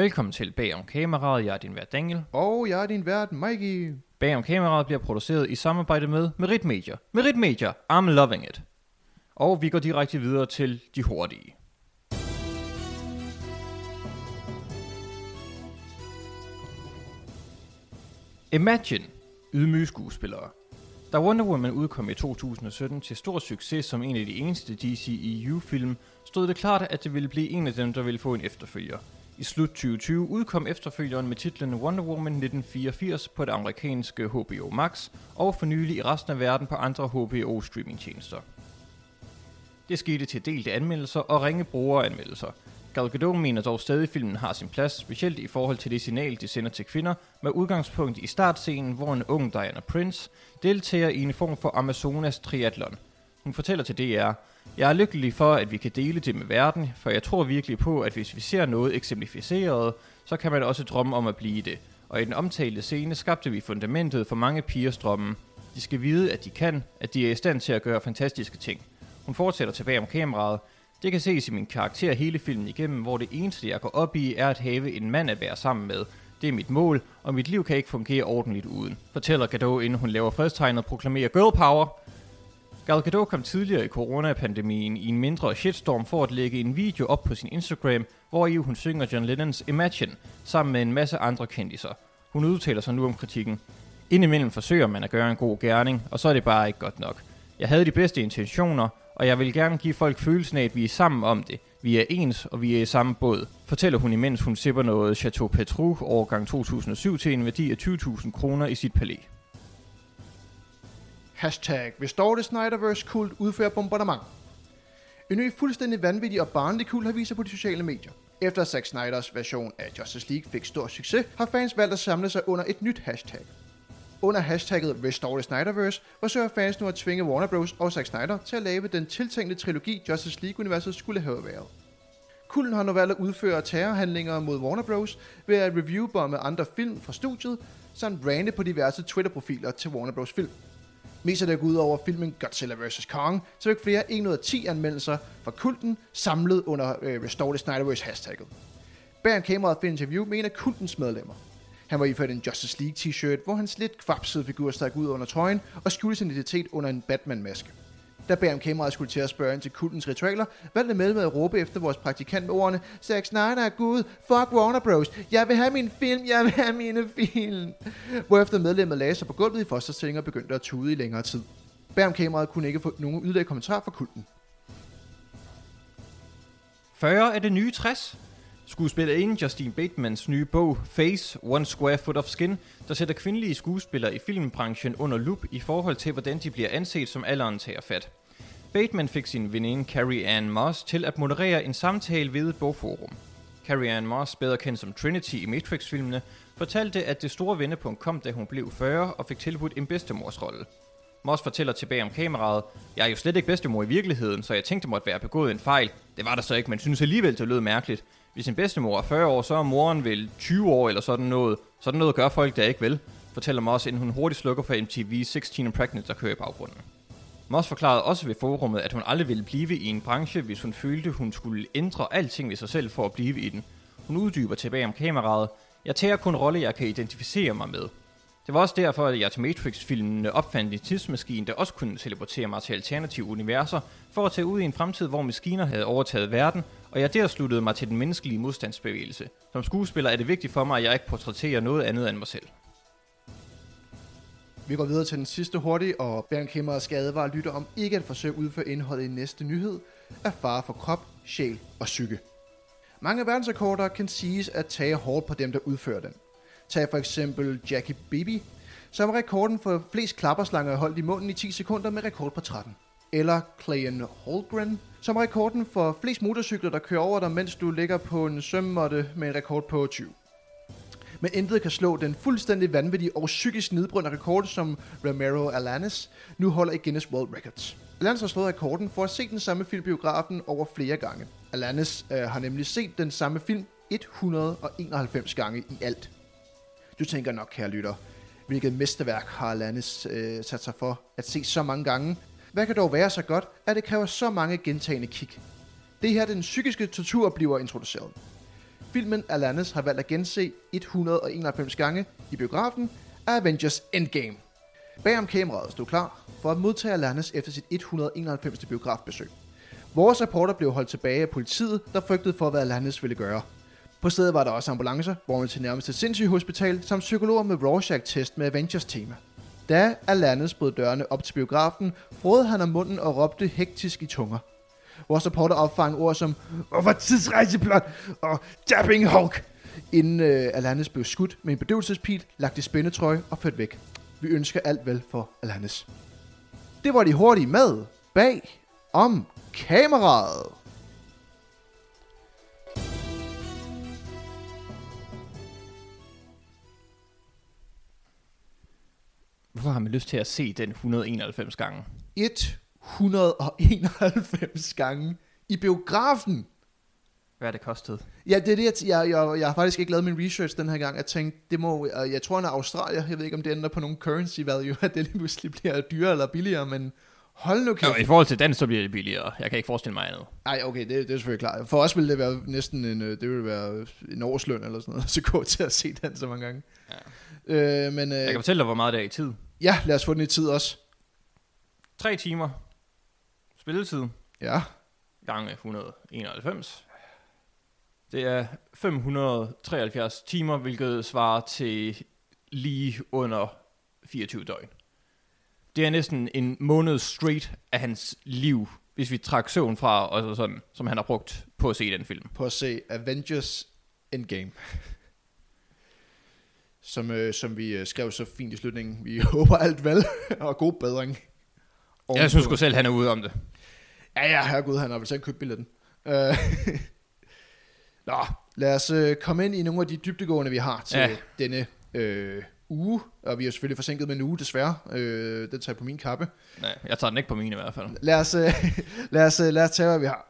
Velkommen til Bag om kameraet. Jeg er din vært Daniel. Og jeg er din vært, Mikey. Bag om kameraet bliver produceret i samarbejde med Merit Media. Merit Media, I'm loving it. Og vi går direkte videre til de hurtige. Imagine, ydmyge skuespillere. Da Wonder Woman udkom i 2017 til stor succes som en af de eneste DCEU-film, stod det klart, at det ville blive en af dem, der ville få en efterfølger. I slut 2020 udkom efterfølgeren med titlen Wonder Woman 1984 på det amerikanske HBO Max, og for nylig i resten af verden på andre HBO streamingtjenester. Det skete til delte anmeldelser og ringe brugeranmeldelser. Gal Gadot mener dog stadig, at filmen har sin plads, specielt i forhold til det signal, de sender til kvinder, med udgangspunkt i startscenen, hvor en ung Diana Prince deltager i en form for Amazonas triathlon. Hun fortæller til DR, jeg er lykkelig for, at vi kan dele det med verden, for jeg tror virkelig på, at hvis vi ser noget eksemplificeret, så kan man også drømme om at blive det. Og i den omtalte scene skabte vi fundamentet for mange pigers drømme. De skal vide, at de kan, at de er i stand til at gøre fantastiske ting. Hun fortsætter tilbage om kameraet. Det kan ses i min karakter hele filmen igennem, hvor det eneste, jeg går op i, er at have en mand at være sammen med. Det er mit mål, og mit liv kan ikke fungere ordentligt uden. Fortæller Gadot, inden hun laver fredstegnet og proklamerer Girl Power. Gal Gadot kom tidligere i coronapandemien i en mindre shitstorm for at lægge en video op på sin Instagram, hvor i hun synger John Lennons Imagine sammen med en masse andre kendiser. Hun udtaler sig nu om kritikken. Indimellem forsøger man at gøre en god gerning, og så er det bare ikke godt nok. Jeg havde de bedste intentioner, og jeg vil gerne give folk følelsen af, at vi er sammen om det. Vi er ens, og vi er i samme båd, fortæller hun imens hun sipper noget Chateau Petrou årgang 2007 til en værdi af 20.000 kroner i sit palæ. Hashtag Restore det Snyderverse kult udfører bombardement. En ny fuldstændig vanvittig og barnlig kult har vist sig på de sociale medier. Efter Zack Snyders version af Justice League fik stor succes, har fans valgt at samle sig under et nyt hashtag. Under hashtagget Restore the Snyderverse forsøger fans nu at tvinge Warner Bros. og Zack Snyder til at lave den tiltænkte trilogi Justice League-universet skulle have været. Kulden har nu valgt at udføre terrorhandlinger mod Warner Bros. ved at reviewbombe andre film fra studiet, samt rande på diverse Twitter-profiler til Warner Bros. film. Mest er det ud over filmen Godzilla vs. Kong, så fik flere 1 ud af 10 anmeldelser fra kulten samlet under øh, Restore the Snyderverse hashtagget. Bag kameraet for interview med en af kultens medlemmer. Han var iført en Justice League t-shirt, hvor hans lidt kvapsede figur stak ud under trøjen og skjulte sin identitet under en Batman-maske. Der bag om kameraet skulle til at spørge ind til kultens ritualer, valgte medlemmet at råbe efter vores praktikant med ordene, Zack Snyder er gud, fuck Warner Bros, jeg vil have min film, jeg vil have mine film. Hvorefter medlemmet lagde sig på gulvet i fosterstilling og begyndte at tude i længere tid. Bam kameraet kunne ikke få nogen yderligere kommentar fra kulten. 40 er det nye 60. Skuespillerinde Justine Batemans nye bog Face, One Square Foot of Skin, der sætter kvindelige skuespillere i filmbranchen under lup i forhold til, hvordan de bliver anset som alderen tager fat. Bateman fik sin veninde Carrie Ann Moss til at moderere en samtale ved et bogforum. Carrie Ann Moss, bedre kendt som Trinity i Matrix-filmene, fortalte, at det store vendepunkt kom, da hun blev 40 og fik tilbudt en bedstemorsrolle. Moss fortæller tilbage om kameraet, jeg er jo slet ikke bedstemor i virkeligheden, så jeg tænkte måtte være begået en fejl. Det var der så ikke, men synes alligevel, det lød mærkeligt. Hvis en bedstemor er 40 år, så er moren vel 20 år eller sådan noget. Sådan noget gør folk der ikke vel, fortæller Moss, inden hun hurtigt slukker for MTV 16 and Pregnant, der kører i baggrunden. Moss forklarede også ved forummet, at hun aldrig ville blive i en branche, hvis hun følte, hun skulle ændre alting ved sig selv for at blive i den. Hun uddyber tilbage om kameraet. Jeg tager kun rolle, jeg kan identificere mig med. Det var også derfor, at jeg til Matrix-filmene opfandt en tidsmaskine, der også kunne teleportere mig til alternative universer, for at tage ud i en fremtid, hvor maskiner havde overtaget verden, og jeg der sluttede mig til den menneskelige modstandsbevægelse. Som skuespiller er det vigtigt for mig, at jeg ikke portrætterer noget andet end mig selv. Vi går videre til den sidste hurtige, og Bernd Kemmer Skade var lytter om ikke at forsøge at udføre indholdet i næste nyhed af fare for krop, sjæl og psyke. Mange verdensrekorder kan siges at tage hårdt på dem, der udfører den. Tag for eksempel Jackie Bibi, som er rekorden for flest klapperslanger holdt i munden i 10 sekunder med rekord på 13. Eller Clayen Holgren, som er rekorden for flest motorcykler, der kører over dig, mens du ligger på en sømmåtte med en rekord på 20. Men intet kan slå den fuldstændig vanvittige og psykisk nedbrydende rekord, som Romero Alanis nu holder i Guinness World Records. Alanis har slået rekorden for at se den samme film biografen over flere gange. Alanis øh, har nemlig set den samme film 191 gange i alt. Du tænker nok, kære lytter, hvilket mesterværk har Alanis øh, sat sig for at se så mange gange. Hvad kan dog være så godt, at det kræver så mange gentagende kig? Det her, den psykiske tortur, bliver introduceret filmen Alanis har valgt at gense 191 gange i biografen, er Avengers Endgame. Bagom kameraet stod klar for at modtage Alanis efter sit 191. biografbesøg. Vores reporter blev holdt tilbage af politiet, der frygtede for, hvad Alanis ville gøre. På stedet var der også ambulancer, hvor til nærmeste sindssygehospital, samt psykologer med Rorschach-test med Avengers-tema. Da Alanis brød dørene op til biografen, frode han om munden og råbte hektisk i tunger. Vores reporter opfang ord som Hvorfor tidsrejseplot og Dabbing Hulk, inden øh, Alanis blev skudt med en bedøvelsespil, lagt i spændetrøje og ført væk. Vi ønsker alt vel for Alanis. Det var de hurtige med bag om kameraet. Hvorfor har man lyst til at se den 191 gange? 191 gange i biografen. Hvad er det kostet? Ja, det er det, jeg, jeg, jeg, jeg har faktisk ikke lavet min research den her gang. Jeg tænkte, det må, og jeg tror, han er Australier. Jeg ved ikke, om det ændrer på nogen currency value, at det lige pludselig bliver dyrere eller billigere, men hold nu kæft. Jo, i forhold til den, så bliver det billigere. Jeg kan ikke forestille mig andet. Nej, okay, det, det er selvfølgelig klart. For os ville det være næsten en, øh, det ville være en årsløn eller sådan noget, så gå til at se den så mange gange. Ja. Øh, men, øh, Jeg kan fortælle dig, hvor meget det er i tid. ja, lad os få den i tid også. 3 timer spilletid Ja, gange 191. Det er 573 timer, hvilket svarer til lige under 24 døgn. Det er næsten en måned straight af hans liv, hvis vi trækker søvn fra, og så sådan, som han har brugt på at se den film. på at se Avengers Endgame. Som, øh, som vi øh, skrev så fint i slutningen. Vi håber alt vel, og god bedring. Jeg synes sgu selv, han er ude om det. Ja, ja, herregud, han har vel selv købt billetten. Øh, Nå, lad os øh, komme ind i nogle af de dybdegående, vi har til Ja. denne øh, uge. Og vi er selvfølgelig forsinket med en uge, desværre. Øh, det tager jeg på min kappe. Nej, jeg tager den ikke på mine i hvert fald. Lad os, øh, lad os, øh, lad os tage, hvad vi har.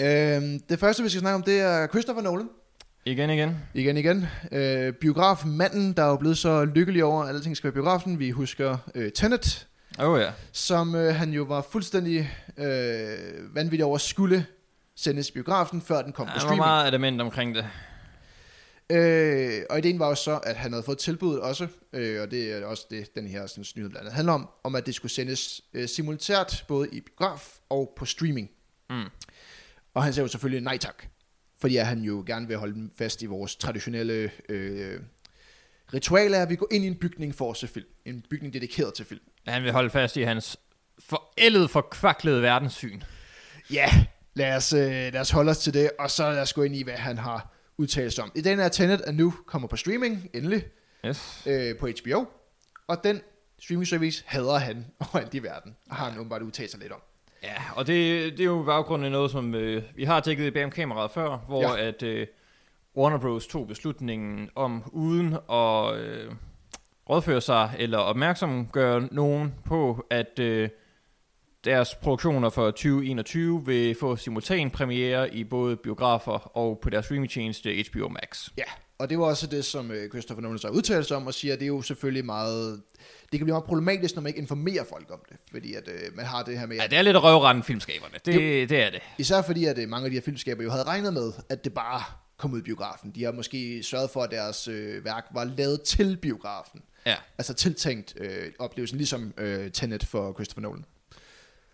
Øh, det første, vi skal snakke om, det er Christopher Nolan. Igen, igen. Igen, igen. Øh, biografmanden, der er jo blevet så lykkelig over, at alting skal være biografen. Vi husker øh, Tenet, oh, ja. som øh, han jo var fuldstændig øh, vanvittig over skulle sendes i biografen, før den kom på Han var streaming. meget adamant omkring det. Øh, og ideen var jo så, at han havde fået tilbuddet også, øh, og det er også det, den her sådan, nyhed blandt andet handler om, om at det skulle sendes øh, simultært både i biograf og på streaming. Mm. Og han sagde jo selvfølgelig nej tak, fordi at han jo gerne vil holde fast i vores traditionelle øh, ritual af, at vi går ind i en bygning for at se film. En bygning dedikeret til film. Han vil holde fast i hans forældede, forkvaklede verdenssyn. Ja, lad os, øh, lad os holde os til det, og så lad os gå ind i, hvad han har udtalt sig om. I den her Tenet er nu kommer på streaming, endelig, Yes. øh, på HBO, og den streaming service hader han overalt i verden, og har han åbenbart udtalt sig lidt om. Ja, og det, det er jo baggrund af noget, som øh, vi har dækket i bag kameraet før, hvor ja. at øh, Warner Bros. tog beslutningen om, uden at øh, rådføre sig eller opmærksommegøre nogen på, at øh, deres produktioner for 2021 vil få simultan premiere i både biografer og på deres streamingtjeneste HBO Max. Ja, og det var også det, som øh, Christopher Nolan så har udtalt sig om, og siger, at det er jo selvfølgelig meget... Det kan blive meget problematisk, når man ikke informerer folk om det, fordi at øh, man har det her med... Ja, det er lidt at røvrende filmskaberne. Det, det er det. Især fordi, at øh, mange af de her filmskaber jo havde regnet med, at det bare kom ud i biografen. De har måske sørget for, at deres øh, værk var lavet til biografen. Ja. Altså tiltænkt øh, oplevelsen, ligesom øh, Tenet for Christopher Nolan.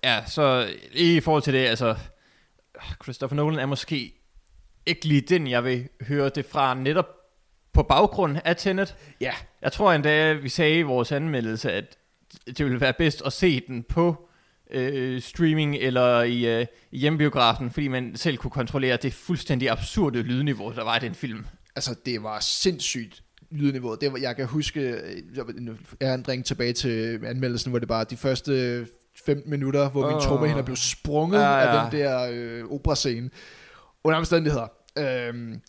Ja, så i forhold til det, altså, Christopher Nolan er måske ikke lige den, jeg vil høre det fra netop på baggrund af Tenet. Ja, Jeg tror endda, vi sagde i vores anmeldelse, at det ville være bedst at se den på øh, streaming eller i, øh, i hjemmebiografen, fordi man selv kunne kontrollere det fuldstændig absurde lydniveau, der var i den film. altså det var sindssygt lydniveau. Det var, jeg kan huske, øh, jeg er en drink tilbage til anmeldelsen, hvor det bare de første 15 minutter, hvor min Åh. trommehænder blev sprunget Ja, ja. af den der øh, operascene. Under omstændigheder. Øhm,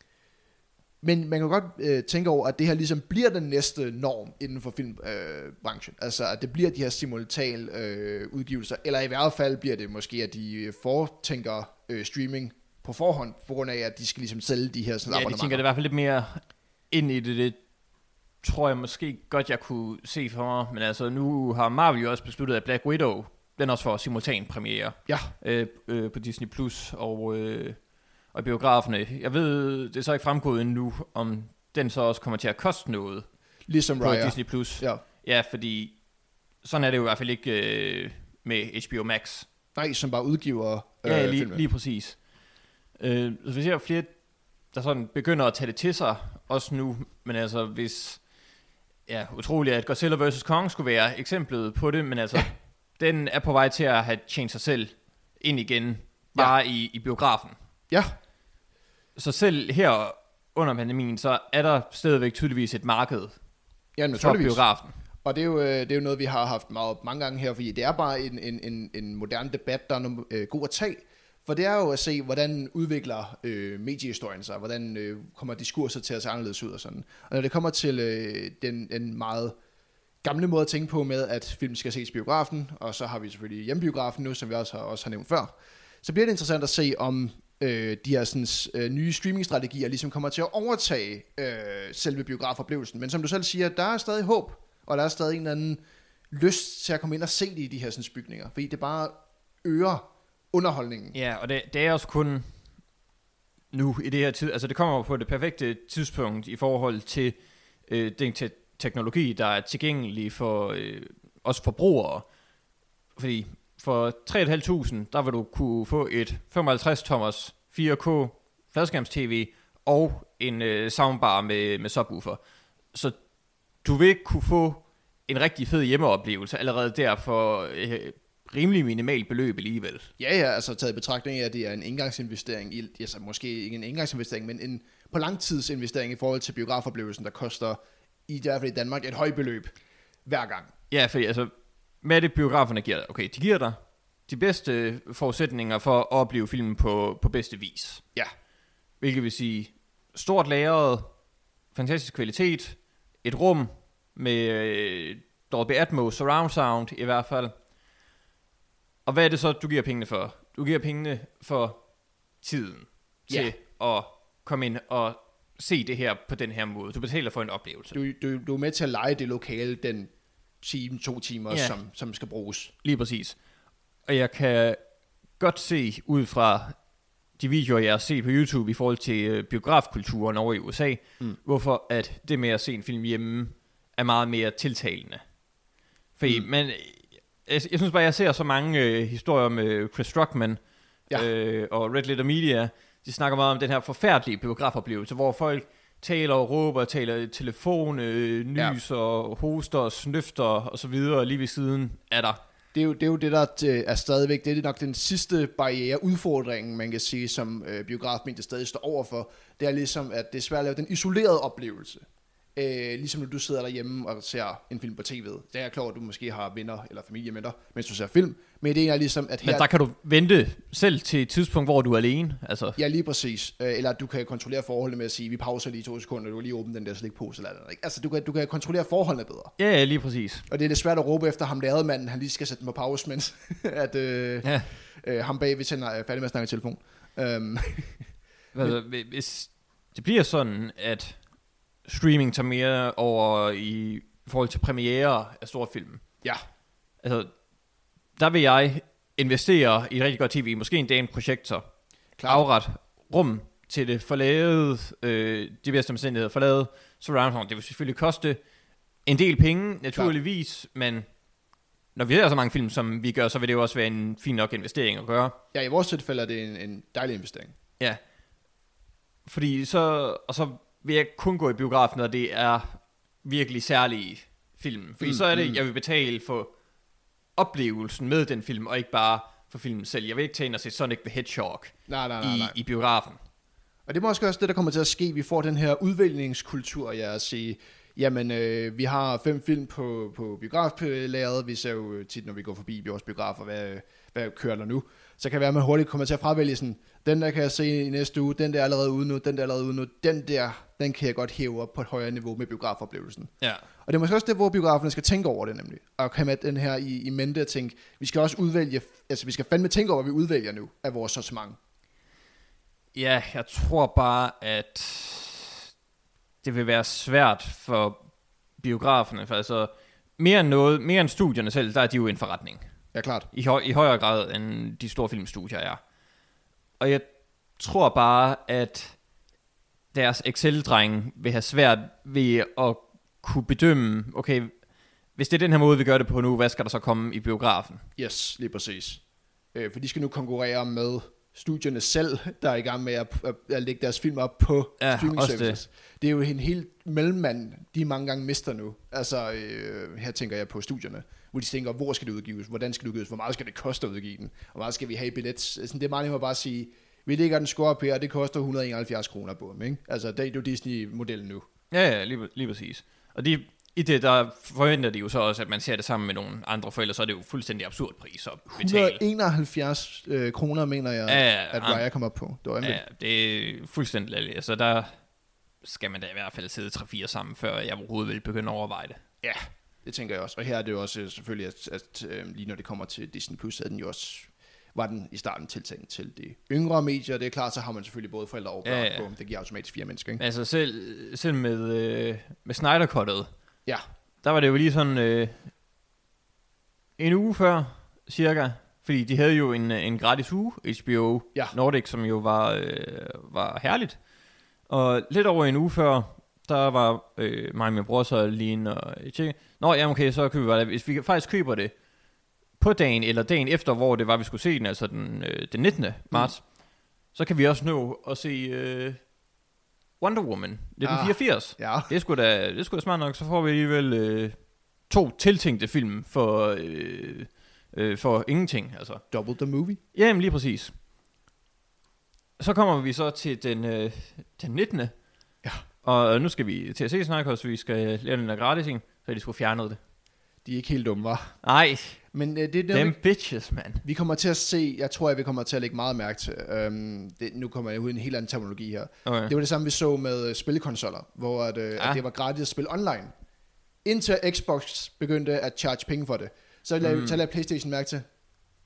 men man kan godt øh, tænke over, at det her ligesom bliver den næste norm inden for filmbranchen. Øh, altså, at det bliver de her simultan øh, udgivelser, eller i hvert fald bliver det måske, at de fortænker øh, streaming på forhånd, på grund af, at de skal ligesom sælge de her sådan Ja, de tænker det i hvert fald lidt mere ind i det. Det tror jeg måske godt, jeg kunne se for mig. Men altså, nu har Marvel jo også besluttet, at Black Widow, den også får simultan premiere Ja, øh, øh, på Disney+. Plus Og, øh, og i biograferne. Jeg ved, det er så ikke fremgået endnu, om den så også kommer til at koste noget Ligesom på Raya. Disney+. Plus. Ja. Ja, fordi sådan er det jo i hvert fald ikke øh, med HBO Max. Nej, som bare udgiver øh, Ja, lige, filmen. lige præcis. Øh, så vi ser flere, der sådan begynder at tage det til sig, også nu, men altså hvis, ja, utroligt at Godzilla vs. Kong skulle være eksemplet på det, men altså, den er på vej til at have tjent sig selv ind igen, bare ja. i, i biografen. Ja, Så selv her under pandemien, så er der stadigvæk tydeligvis et marked ja for biografen. Og det er, jo, øh, det er jo noget, vi har haft meget, mange gange her, fordi det er bare en, en, en, en moderne debat, der er nogle, øh, god at tage. For det er jo at se, hvordan udvikler øh, mediehistorien sig, hvordan øh, kommer diskurser til at se anderledes ud og sådan. Og når det kommer til øh, den en meget gamle måde at tænke på med, at film skal ses i biografen, og så har vi selvfølgelig hjemmebiografen nu, som vi også har, også har nævnt før, så bliver det interessant at se, om øh, de her sådan, øh, nye streamingstrategier ligesom kommer til at overtage øh, selve biografoplevelsen. Men som du selv siger, der er stadig håb, og der er stadig en eller anden lyst til at komme ind og se det i de her sådan, bygninger, fordi det bare øger underholdningen. Ja, og det, det er også kun nu i det her tid, altså det kommer på det perfekte tidspunkt i forhold til øh, den te- teknologi, der er tilgængelig for øh, os forbrugere. Fordi for 3.500, der vil du kunne få et 55-tommers 4K fladskærms-TV og en øh, soundbar med, med subwoofer. Så du vil kunne få en rigtig fed hjemmeoplevelse allerede der for øh, rimelig minimal beløb alligevel. Ja, ja, altså taget i betragtning af, at det er en engangsinvestering, i, altså måske ikke en engangsinvestering, men en på langtidsinvestering i forhold til biografoplevelsen, der koster i hvert fald i Danmark et højt beløb hver gang. Ja, fordi altså, hvad er det biograferne giver dig? Okay, de giver dig de bedste forudsætninger for at opleve filmen på, på bedste vis. Ja, Hvilket vil sige, stort lagret, fantastisk kvalitet, et rum med øh, Dolby Atmos, surround sound i hvert fald. Og hvad er det så, du giver pengene for? Du giver pengene for tiden til at komme ind og se det her på den her måde. Du betaler for en oplevelse. du, du, du er med til at lege det lokale den time, to timer, Ja. som, som skal bruges. Lige præcis. Og jeg kan godt se ud fra de videoer, jeg har set på YouTube i forhold til øh, biografkulturen over i USA, mm. hvorfor at det med at se en film hjemme er meget mere tiltalende. Fordi, mm. men jeg, jeg synes bare, jeg ser så mange øh, historier med Chris Rockman ja. øh, og Red Letter Media. De snakker meget om den her forfærdelige biografoplevelse, hvor folk taler og råber, taler i telefon, øh, nys og hoster og snøfter og så videre lige ved siden af dig. Det er jo det, er jo det der er stadigvæk, det er nok den sidste barriere, udfordringen, man kan sige, som øh, biografmediet stadig står overfor. Det er ligesom, at det er svært at lave den isolerede oplevelse. Øh, ligesom når du sidder derhjemme og ser en film på tv'et. Det er klart, at du måske har venner eller familie med dig, mens du ser film. Men det er ligesom, at her... Men der kan du vente selv til et tidspunkt, hvor du er alene. Altså, Ja, lige præcis. Øh, Eller du kan kontrollere forholdene med at sige, vi pauser lige to sekunder, du kan lige åbne den der slikpose eller andet. Ikke? Altså, du kan, du kan kontrollere forholdene bedre. ja, ja, lige præcis. Og det er lidt svært at råbe efter ham lærede manden, han lige skal sætte den på pause, mens at, øh, Ja. øh, ham bag, hvis han er færdig med at snakke i telefon. Um, Altså, hvi- hvis det bliver sådan, at streaming tager mere over i forhold til premiere af store film, ja, altså, der vil jeg investere i et rigtig godt tv, måske endda en projektor, klart. afret rum til det forlavede, øh, de bedste omstændigheder forladet surround sound. Det vil selvfølgelig koste en del penge, naturligvis, men når vi ser så mange film, som vi gør, så vil det jo også være en fin nok investering at gøre. Ja, i vores tilfælde er det en, en dejlig investering. Ja. Fordi så, og så vil jeg kun gå i biografen, når det er virkelig særlige film. Fordi Mm, så er det, mm. jeg vil betale for oplevelsen med den film, og ikke bare for filmen selv. Jeg vil ikke tage ind og se Sonic the Hedgehog Nej, nej, nej, i, nej. i biografen. Og det er måske også det, der kommer til at ske. Vi får den her udvælgningskultur, jeg at sige, jamen, øh, vi har fem film på, på biograflageret. Vi ser jo tit, når vi går forbi vores biografer, hvad, hvad kører der nu. Så kan det være, at man hurtigt kommer til at fravælge sådan, den der kan jeg se i næste uge, den der er allerede ude nu, den der er allerede ude nu, den der, den kan jeg godt hæve op på et højere niveau med biografoplevelsen. Ja. Og det er måske også det, hvor biograferne skal tænke over det nemlig. Og kan med den her i, i mente og tænke, vi skal også udvælge, altså vi skal fandme tænke over, hvad vi udvælger nu af vores sortiment. Ja, jeg tror bare, at det vil være svært for biograferne, for altså mere end noget, mere end studierne selv, der er de jo en forretning. Ja, klart. I, høj, I højere grad end de store filmstudier er. Og jeg tror bare, at deres Excel-dreng vil have svært ved at kunne bedømme, okay, hvis det er den her måde, vi gør det på nu, hvad skal der så komme i biografen? Yes, lige præcis. Øh, for de skal nu konkurrere med studierne selv, der er i gang med at, at, at lægge deres film op på Ja, streaming services. Det. det er jo en helt mellemmand, de mange gange mister nu. Altså, øh, her tænker jeg på studierne, hvor de tænker, hvor skal det udgives, hvordan skal det udgives, hvor meget skal det koste at udgive den, hvor meget skal vi have i billet. Altså, det er meget nemmere bare at sige, vi lægger den score op her, og det koster 171 kroner på dem, ikke? Altså, det er jo Disney-modellen nu. Ja, ja, lige, lige præcis. Og de, i det, der forventer de jo så også, at man ser det sammen med nogle andre forældre, så er det jo fuldstændig absurd pris at betale. 171 øh, kroner, mener jeg, Ja, at. Raya kom op på. Det var Ja, det er fuldstændig latterligt. Altså, der skal man da i hvert fald sidde 3-4 sammen, før jeg overhovedet vil begynde at overveje det. ja, det tænker jeg også. Og her er det jo også øh, selvfølgelig, at, at øh, lige når det kommer til Disney+, Plus, er den jo også var den i starten tiltænkt til de yngre medier. Det er klart, så har man selvfølgelig både forældre og børn Ja, ja, på. Det giver automatisk fire mennesker, ikke? Altså selv, selv med, øh, med Snyder Cut'et, Ja, der var det jo lige sådan øh, en uge før, cirka, fordi de havde jo en, en gratis uge, HBO Ja. Nordic, som jo var, øh, var herligt. Og lidt over en uge før, der var øh, mig og min bror så lige og tjekke. Nå, ja, okay, så køber vi. Hvis vi faktisk køber det på dagen, eller dagen efter, hvor det var, vi skulle se den, altså den, øh, den 19. marts, så kan vi også nå at se øh, Wonder Woman 1984. ja. Det er sgu da, det er sgu da smart nok, så får vi alligevel øh, to tiltænkte film for, øh, øh, for ingenting. Altså. Double the movie. Jamen lige præcis. Så kommer vi så til den, øh, den 19. Ja. Og nu skal vi til at se Snarkos, vi skal lave den der gratis, ikke? så de skulle fjerne det. De er ikke helt dumme, var. Nej, Men øh, det er det, dem bitches, mand. vi kommer til at se, jeg tror, at vi kommer til at lægge meget mærke til. Um, det, nu kommer jeg ud i en helt anden terminologi her. Okay. Det var det samme, vi så med øh, spillekonsoller, hvor at, øh, Ja. at det var gratis at spille online. Indtil Xbox begyndte at charge penge for det. Så lavede, Mm. så Playstation mærke til,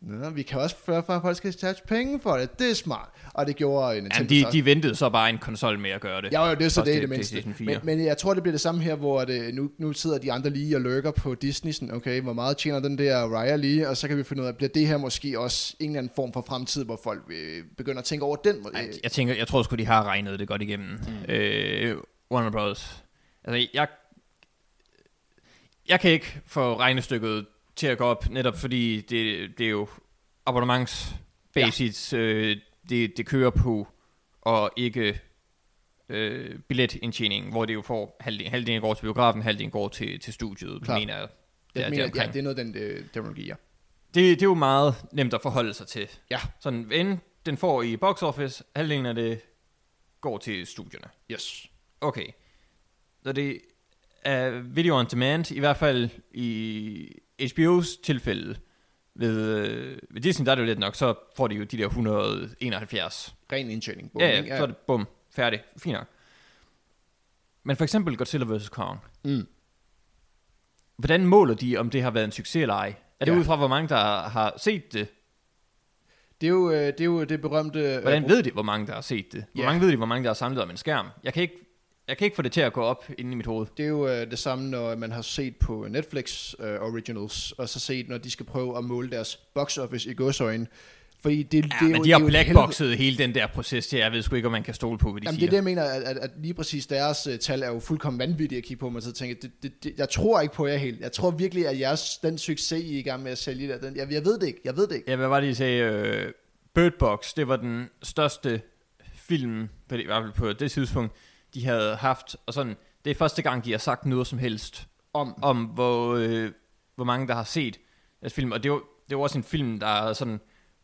Nå, vi kan også føre for, at folk skal charge penge for det. Det er smart. Og det gjorde øh, Nintendo Jamen, de, så. de ventede så bare en konsol med at gøre det. Ja, jo, det er så Også det, til det mindste. PlayStation 4. Men, men jeg tror, det bliver det samme her, hvor det, nu, nu sidder de andre lige og lurker på Disney, sådan, okay, hvor meget tjener den der Raya lige, og så kan vi finde ud af, bliver det her måske også en eller anden form for fremtid, hvor folk øh, begynder at tænke over den. Ej, Øh, jeg tænker, jeg tror sgu, de har regnet det godt igennem. Mm. Øh, Warner Bros. Altså, jeg, jeg kan ikke få regnestykket til at gå op, netop fordi det, det er jo abonnements basis, ja. øh, det, det kører på, og ikke øh, billetindtjening, hvor det jo får halvdelen, halvdelen går til biografen, halvdelen går til, til studiet, Klart. mener jeg. jeg Det, er, mener, det, ja, det, er noget den øh, teknologi, ja. det, det er jo meget nemt at forholde sig til. Ja. Sådan, end den får i box office, halvdelen af det går til studierne. Yes. Okay. Så det er video on demand, i hvert fald i HBO's tilfælde. Ved, øh, ved Disney, der er det jo lidt nok, så får de jo de der 171. Ren indtjening. Ja, ikke? ja, så er det bum, færdig, fint nok. Men for eksempel Godzilla vs. Kong. Mm. Hvordan måler de, om det har været en succes eller ej? Er det Ja. ud fra, hvor mange der har set det? Det, er jo, øh, det er jo det berømte... Hvordan øh, ved de, hvor mange der har set det? Hvor Ja. mange ved de, hvor mange der har samlet om en skærm? Jeg kan ikke, jeg kan ikke få det til at gå op inde i mit hoved. Det er jo øh, det samme, når man har set på Netflix øh, Originals, og så set, når de skal prøve at måle deres box office i godsøjne. Fordi det, Ja, det er men jo, de har det blackboxet hele den der proces til, jeg ved sgu ikke, om man kan stole på, hvad de Jamen, det siger. er det, jeg mener, at, at, at lige præcis deres uh, tal er jo fuldkommen vanvittige at kigge på, man så tænker, det, det, det, jeg tror ikke på jer helt. Jeg tror virkelig, at jeres, den succes, I er i gang med at sælge, der, den, jeg, jeg ved det ikke, jeg ved det ikke. Ja, hvad var det, I sagde? Uh, Bird Box, det var den største film, på det, i hvert fald på det tidspunkt, de havde haft. Og sådan, det er første gang, de har sagt noget som helst Om, om, hvor, øh, hvor mange der har set deres film. Og det var, det var også en film, der sådan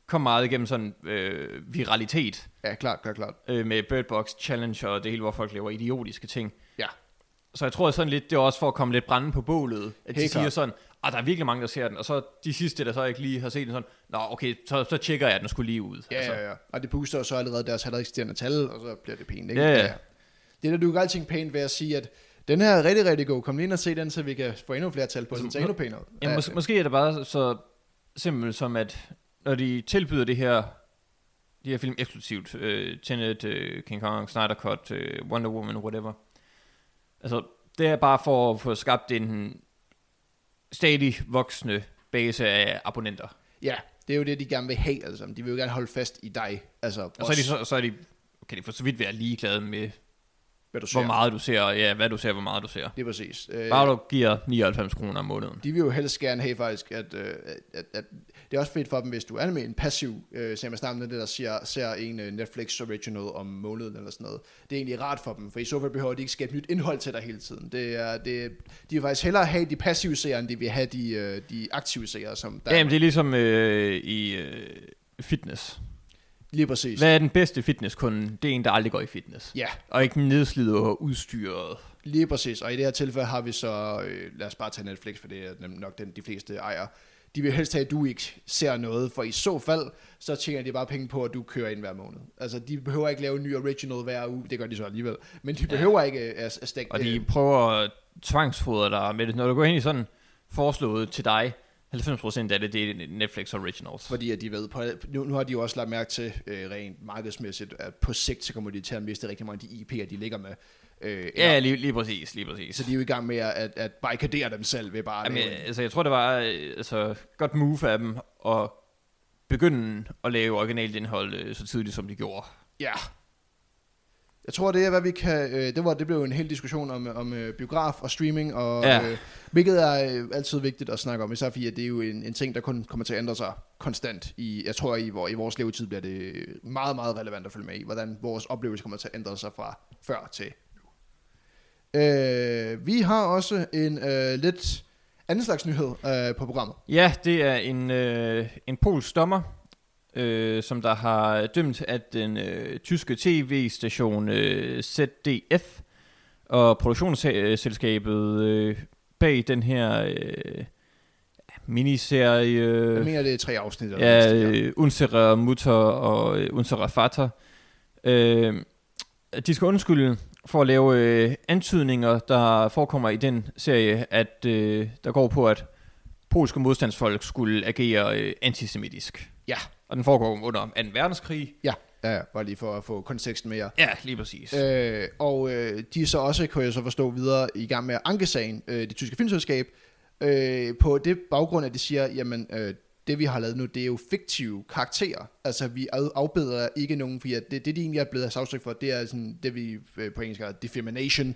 kom meget igennem sådan øh, viralitet. ja, klart, klart, klart. øh, med Bird Box Challenge og det hele, hvor folk laver idiotiske ting. Ja. Så jeg tror sådan lidt, det er også for at komme lidt brænde på bålet, at de Helt siger klart. sådan, at der er virkelig mange, der ser den, og så de sidste, der så ikke lige har set den sådan, nå okay, så, så tjekker jeg, at den skulle lige ud. Ja, altså. ja, ja. Og det booster så allerede deres halvdelen eksisterende tal, og så bliver det pænt, ikke? Ja, ja. Det er da, du kan altid pænt ved at sige, at den her er rigtig, rigtig god. Kom lige ind og se den, så vi kan få endnu flere tal på, så den ser endnu pænere. Ja, mås- måske er det bare så simpelt som, at når de tilbyder det her, de her film eksklusivt, øh, Tenet, øh, King Kong, Snyder Cut, øh, Wonder Woman, whatever, altså det er bare for at få skabt en stadig voksende base af abonnenter. Ja, Det er jo det, de gerne vil have, altså. De vil jo gerne holde fast i dig. Altså, Og så er, de, så, så er de, kan de for så vidt være ligeglade med, hvad du ser. hvor meget du ser, ja, hvad du ser, hvor meget du ser. Det er præcis. Øh, Bare du giver 99 kroner om måneden. de vil jo helst gerne have faktisk, at, øh, at, at det er også fedt for dem, hvis du er med en passiv, øh, som jeg snakker med det, der siger, ser en øh, Netflix original om måneden eller sådan noget. Det er egentlig rart for dem, for i så fald behøver de ikke skabe nyt indhold til dig hele tiden. Det er, det, de vil faktisk hellere have de passive seere, end de vil have de, de aktive seere, som der Ja, men det er ligesom øh, i øh, fitness. Lige præcis. Hvad er den bedste fitnesskunde? Det er en, der aldrig går i fitness. Ja, Og ikke nedslidet og udstyret. lige præcis. Og i det her tilfælde har vi så, øh, lad os bare tage Netflix, for det er nok den, de fleste ejer. De vil helst have, at du ikke ser noget, for i så fald, så tjener de bare penge på, at du kører ind hver måned. Altså, de behøver ikke lave en ny original hver uge, det gør de så alligevel. Men de behøver ikke øh, at, at stikke... Og de prøver at tvangsfodre dig med det. Når du går ind i sådan foreslået til dig, 90% af det, det er Netflix Originals. Fordi at de ved, på, nu, nu har de jo også lagt mærke til øh, rent markedsmæssigt, at på sigt, så kommer de til at miste rigtig mange af de IP'er, de ligger med. Øh, Ja, lige, lige præcis, lige præcis. Så de er jo i gang med at, at barrikadere dem selv ved bare Jamen, en- altså, jeg tror, det var øh, altså, godt move af dem at begynde at lave originalt indhold øh, så tidligt, som de gjorde. Ja. Jeg tror, det er, hvad vi kan... Øh, det, var, det blev en hel diskussion om, om øh, biograf og streaming, og, Ja. øh, hvilket er øh, altid vigtigt at snakke om, især fordi at det er jo en, en ting, der kun kommer til at ændre sig konstant. I, jeg tror, i, hvor, i vores levetid bliver det meget, meget relevant at følge med i, hvordan vores oplevelse kommer til at ændre sig fra før til nu. Øh, vi har også en øh, lidt anden slags nyhed øh, på programmet. Ja, det er en, øh, en polsk dommer, øh, som der har dømt, at den øh, tyske tv-station øh, ZDF og produktionsselskabet øh, bag den her øh, miniserie... Jeg mener, det er tre afsnit. Eller ja, øh, Unsere Mutter og øh, Unsere Vater. Øh, de skal undskylde for at lave øh, antydninger, der forekommer i den serie, at øh, der går på, at polske modstandsfolk skulle agere øh, antisemitisk. Ja. Og den foregår under 2. verdenskrig. Ja, ja, ja, bare lige for at få konteksten mere. Ja, lige præcis. Øh, og øh, de er så også, kan jeg så forstå, videre i gang med ankesagen, øh, det tyske filmselskab, øh, på det baggrund, at de siger, jamen, øh, det vi har lavet nu, det er jo fiktive karakterer. Altså, vi af- afbeder ikke nogen, fordi at det, det, de egentlig er blevet sagsøgt for, det er sådan, det vi øh, på engelsk kalder defamation.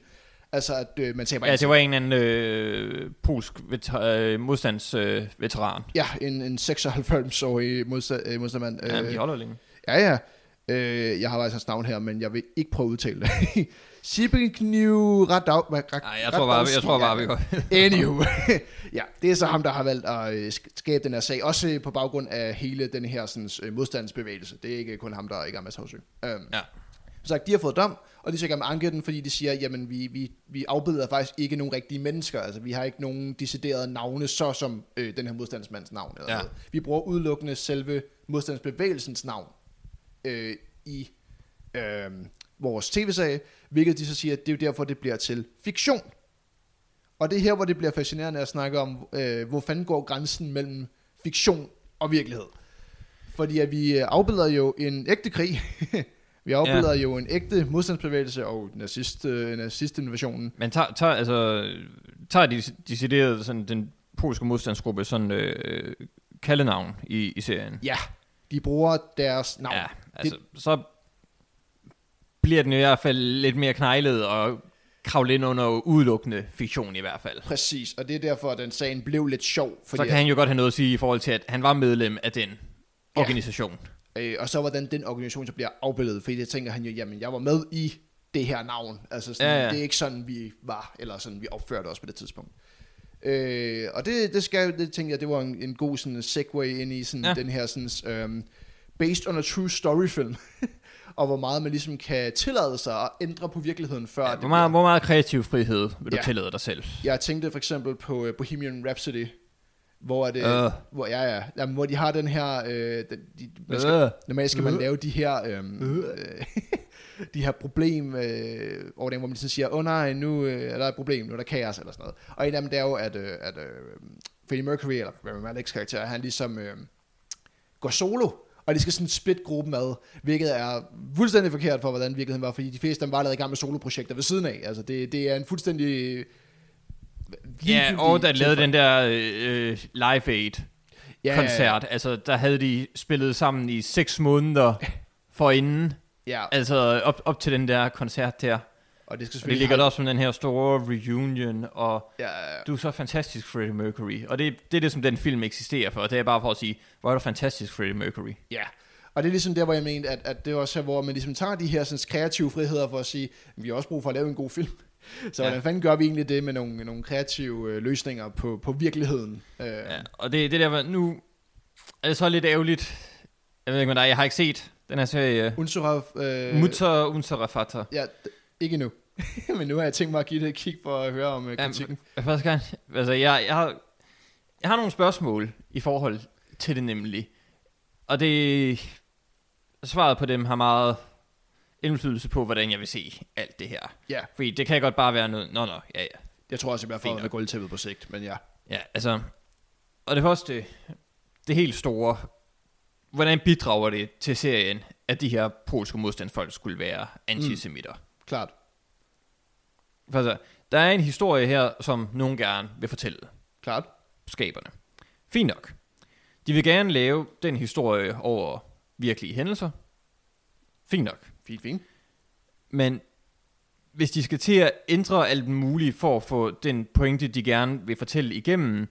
Altså, at øh, man taber Ja, det var en anden øh, polsk vet- øh, modstandsveteran. Øh. Ja, en, en 96-årig modstand, øh, modstandmand. ja, de holder længe. Ja, ja. Øh, jeg har faktisk hans navn her, men jeg vil ikke prøve at udtale det. Sibelkniv Radau... Nej, jeg tror bare, jeg tror bare, vi går. Anywho. ja, det er så ham, der har valgt at øh, sk- skabe den her sag. Også øh, på baggrund af hele den her sådan, øh, modstandsbevægelse. Det er ikke kun ham, der er i gang med at. Um, Ja. Så de har fået dom, og de skal gerne anke den, fordi de siger, jamen vi, vi, vi afbeder faktisk ikke nogen rigtige mennesker. Altså vi har ikke nogen deciderede navne, så som øh, den her modstandsmands navn. Eller Ja. noget. Vi bruger udelukkende selve modstandsbevægelsens navn øh, i øh, vores tv-serie, hvilket de så siger, at det er jo derfor, det bliver til fiktion. Og det er her, hvor det bliver fascinerende at snakke om, øh, hvor fanden går grænsen mellem fiktion og virkelighed. Fordi at vi afbilder jo en ægte krig, vi afbilder ja. jo en ægte modstandsbevægelse og nazist, øh, nazistinvasionen. Men tager, tager, altså, tager de decideret sådan, den polske modstandsgruppe sådan øh, kaldenavn i, i serien? Ja, de bruger deres navn. Ja, altså, det, så bliver den i hvert fald lidt mere knejlet og kravle ind under udelukkende fiktion i hvert fald. Præcis, og det er derfor, at den sagen blev lidt sjov. Fordi så kan han jo godt have noget at sige i forhold til, at han var medlem af den Ja. Øh, og så hvordan den organisation så bliver afbildet, fordi det tænker han jo, jamen jeg var med i det her navn. Altså sådan, Ja, ja, det er ikke sådan, vi var, eller sådan, vi opførte os på det tidspunkt. Øh, og det, det, skal, det tænker jeg, det var en, en god sådan, segue ind i sådan, Ja. den her sådan, um, based on a true story film. og hvor meget man ligesom kan tillade sig at ændre på virkeligheden før. Ja, hvor, meget, hvor meget kreativ frihed vil du Ja. tillade dig selv? Jeg tænkte for eksempel på uh, Bohemian Rhapsody, hvor, er det, uh. hvor, ja, ja, jamen, hvor de har den her, øh, den, de, man skal, Øh. normalt skal man Øh. lave de her, øh. de her problem, øh, over den, hvor man sådan siger, åh oh, nej, nu øh, er der et problem, nu er der kaos, eller sådan noget. Og en af dem, det er jo, at, øh, at øh, Freddie Mercury, eller Rami Malek's karakter, han ligesom øh, går solo, og de skal sådan split gruppen ad, hvilket er fuldstændig forkert for, hvordan virkeligheden var, fordi de fleste af dem var allerede i gang med soloprojekter ved siden af. Altså, det, det er en fuldstændig... Ja, og der lavede den der øh, Live Aid. Ja, koncert. Altså, der havde de spillet sammen i seks måneder forinden. Ja, Altså, op, op til den der koncert der. og det skal Og det ligger der også som den her store reunion, og Ja, ja, ja. du er så fantastisk, Freddie Mercury. Og det, det er det, som den film eksisterer for. Det er bare for at sige, hvor er du fantastisk, Freddie Mercury. Ja, og det er ligesom der, hvor jeg mente, at, at det er også her, hvor man ligesom tager de her sådan, kreative friheder for at sige, vi har også brug for at lave en god film. Så Ja. hvordan fanden gør vi egentlig det med nogle, nogle kreative øh, løsninger på, på virkeligheden? Øh, Ja, og det, det der, var- nu er det så lidt ærgerligt. Jeg ved ikke med dig, jeg har ikke set den her serie. Unsura, øh, Mutter Unsarafata. Ja, ikke endnu. Men nu har jeg tænkt mig at give det et kig for at høre om øh, Jamen, kritikken. Jeg, først gerne, altså, jeg, jeg, har, jeg har nogle spørgsmål i forhold til det nemlig. Og det, svaret på dem har meget indflydelse på, hvordan jeg vil se alt det her. Ja, Fordi det kan godt bare være noget, nå nå, ja ja. jeg tror også, jeg bliver nok. med gulvtæppet på sigt, men ja. Ja, altså, og det første, det helt store, hvordan bidrager det til serien, at de her polske modstandsfolk skulle være antisemitter? Mm. Klart. Altså, der er en historie her, som nogen gerne vil fortælle Klart. skaberne. Fint nok. De vil gerne lave den historie over virkelige hændelser. Fint nok. Fint, fint. Men hvis de skal til at ændre alt muligt for at få den pointe, de gerne vil fortælle igennem,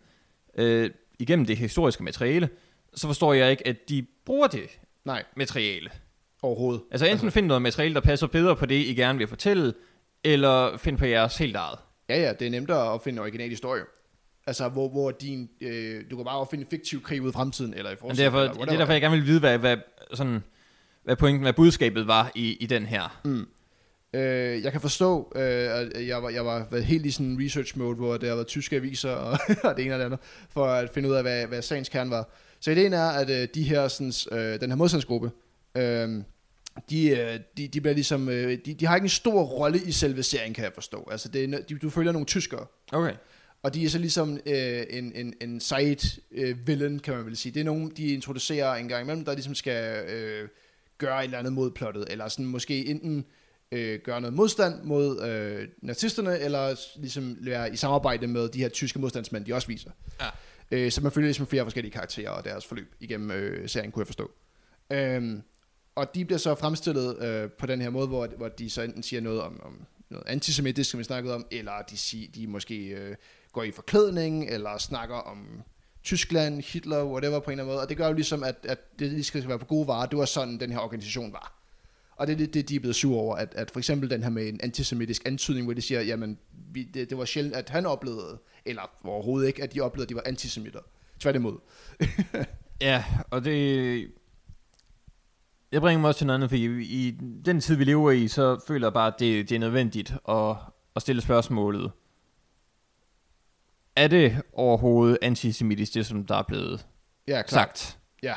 øh, igennem det historiske materiale, så forstår jeg ikke, at de bruger det Nej, materiale. overhovedet. Altså enten altså, find noget materiale, der passer bedre på det, I gerne vil fortælle, eller find på jeres helt eget. Ja, ja, det er nemt at opfinde en original historie. Altså, hvor, hvor din, øh, du kan bare opfinde en fiktiv krig ud i fremtiden, eller i Men fortiden. derfor, eller det er derfor, jeg gerne vil vide, hvad, hvad, sådan, hvad pointen, hvad budskabet var i, i den her. Mm. Øh, jeg kan forstå, øh, at jeg var, jeg var været helt i sådan en research mode, hvor der har været tyske aviser og, og det ene og det andet, for at finde ud af, hvad, hvad sagens kerne var. Så ideen er, at øh, de her, sådan, øh, den her modstandsgruppe, øh, de, øh, de, de, bliver ligesom, øh, de, de har ikke en stor rolle i selve serien, kan jeg forstå. Altså, det er, de, du følger nogle tyskere, Okay. og de er så ligesom øh, en, en, en side øh, villain, kan man vel sige. Det er nogen, de introducerer en gang imellem, der ligesom skal øh, gøre et eller andet mod plottet, eller sådan måske enten øh, gøre noget modstand mod øh, nazisterne, eller ligesom være i samarbejde med de her tyske modstandsmænd, de også viser. Ja. Øh, så man følger ligesom flere forskellige karakterer og deres forløb igennem øh, serien, kunne jeg forstå. Øhm, og de bliver så fremstillet øh, på den her måde, hvor, hvor de så enten siger noget om, om noget antisemitisk, som vi snakkede om, eller de, sig, de måske øh, går i forklædning, eller snakker om Tyskland, Hitler, whatever på en eller anden måde. Og det gør jo ligesom, at, at det lige skal være på gode varer. Det var sådan, den her organisation var. Og det er det, det, de er blevet sur over, at, at for eksempel den her med en antisemitisk antydning, hvor de siger, jamen, vi, det, det var sjældent, at han oplevede, eller overhovedet ikke, at de oplevede, at de var antisemitter. Tværtimod. Ja, og det... Jeg bringer mig også til noget andet, fordi i, i den tid, vi lever i, så føler jeg bare, at det, det er nødvendigt at, at stille spørgsmålet. Er det overhovedet antisemitisk, det som der er blevet Ja, klart. sagt? Ja.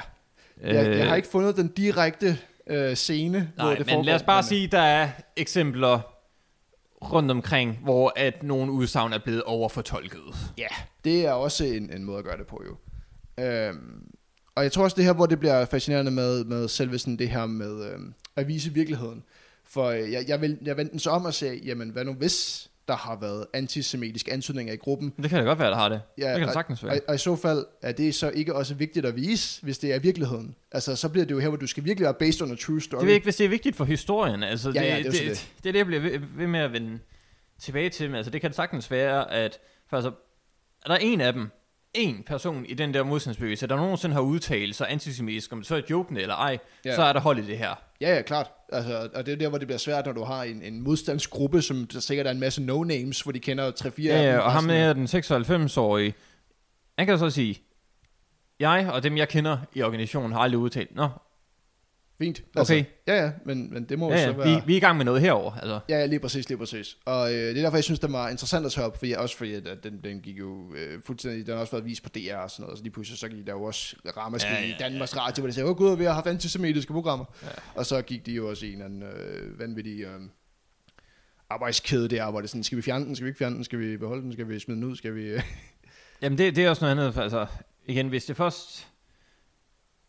Jeg, jeg har Øh, ikke fundet den direkte øh, scene, hvor Nej, det men foregår. lad os bare men, sige, der er eksempler rundt omkring, hvor at nogle udsagn er blevet overfortolket. Ja, det er også en, en måde at gøre det på jo. Øhm, og jeg tror også det her, hvor det bliver fascinerende med, med selve sådan det her med øhm, at vise virkeligheden. For øh, jeg, jeg, vil, jeg vendte den så om og sagde, jamen hvad nu hvis der har været antisemitiske antydninger i gruppen? Det kan da godt være, der har det. Ja, det kan og- sagtens Og, være. og i så fald er det så ikke også vigtigt at vise, hvis det er virkeligheden. Altså så bliver det jo her, hvor du skal virkelig være based on a true story. Det er ikke, hvis det er vigtigt for historien. Altså, Ja, det, ja, det er det, det, det. det, er det, jeg bliver ved, ved med at vende tilbage til. Men Altså, det kan sagtens være, at for altså, er der en af dem, en person i den der modstandsbevægelse, der nogensinde har udtalt sig antisemitisk, om det så er jokende eller ej, Ja. så er der hold i det her. Ja, ja, klart. Altså, og det er der, hvor det bliver svært, når du har en, en modstandsgruppe, som der sikkert er en masse no-names, hvor de kender 3-4 af Ja, ja, og ham er- den 96-årige, han kan så sige, jeg og dem, jeg kender i organisationen, har aldrig udtalt, nå, Fint. Okay. ja, ja, men, men det må ja, jo så ja, være... vi, vi er i gang med noget herover. Altså. Ja, ja, lige præcis, lige præcis. Og øh, det er derfor, jeg synes, det var interessant at tage op, fordi, også fordi, at, at den, den gik jo øh, fuldstændig, den har også været vist på DR og sådan noget, så lige pludselig så gik der jo også ramaskrig Ja, ja, ja, ja, i Danmarks Radio, hvor de sagde, åh gud, vi har haft antisemitiske programmer. Ja. Og så gik de jo også i en anden øh, vanvittig øh, arbejdskæde der, hvor det sådan, skal vi fjerne den, skal vi ikke fjerne den, skal vi beholde den, skal vi smide den ud, skal vi... Øh, Jamen, det, det er også noget andet. for Altså, igen, hvis det først...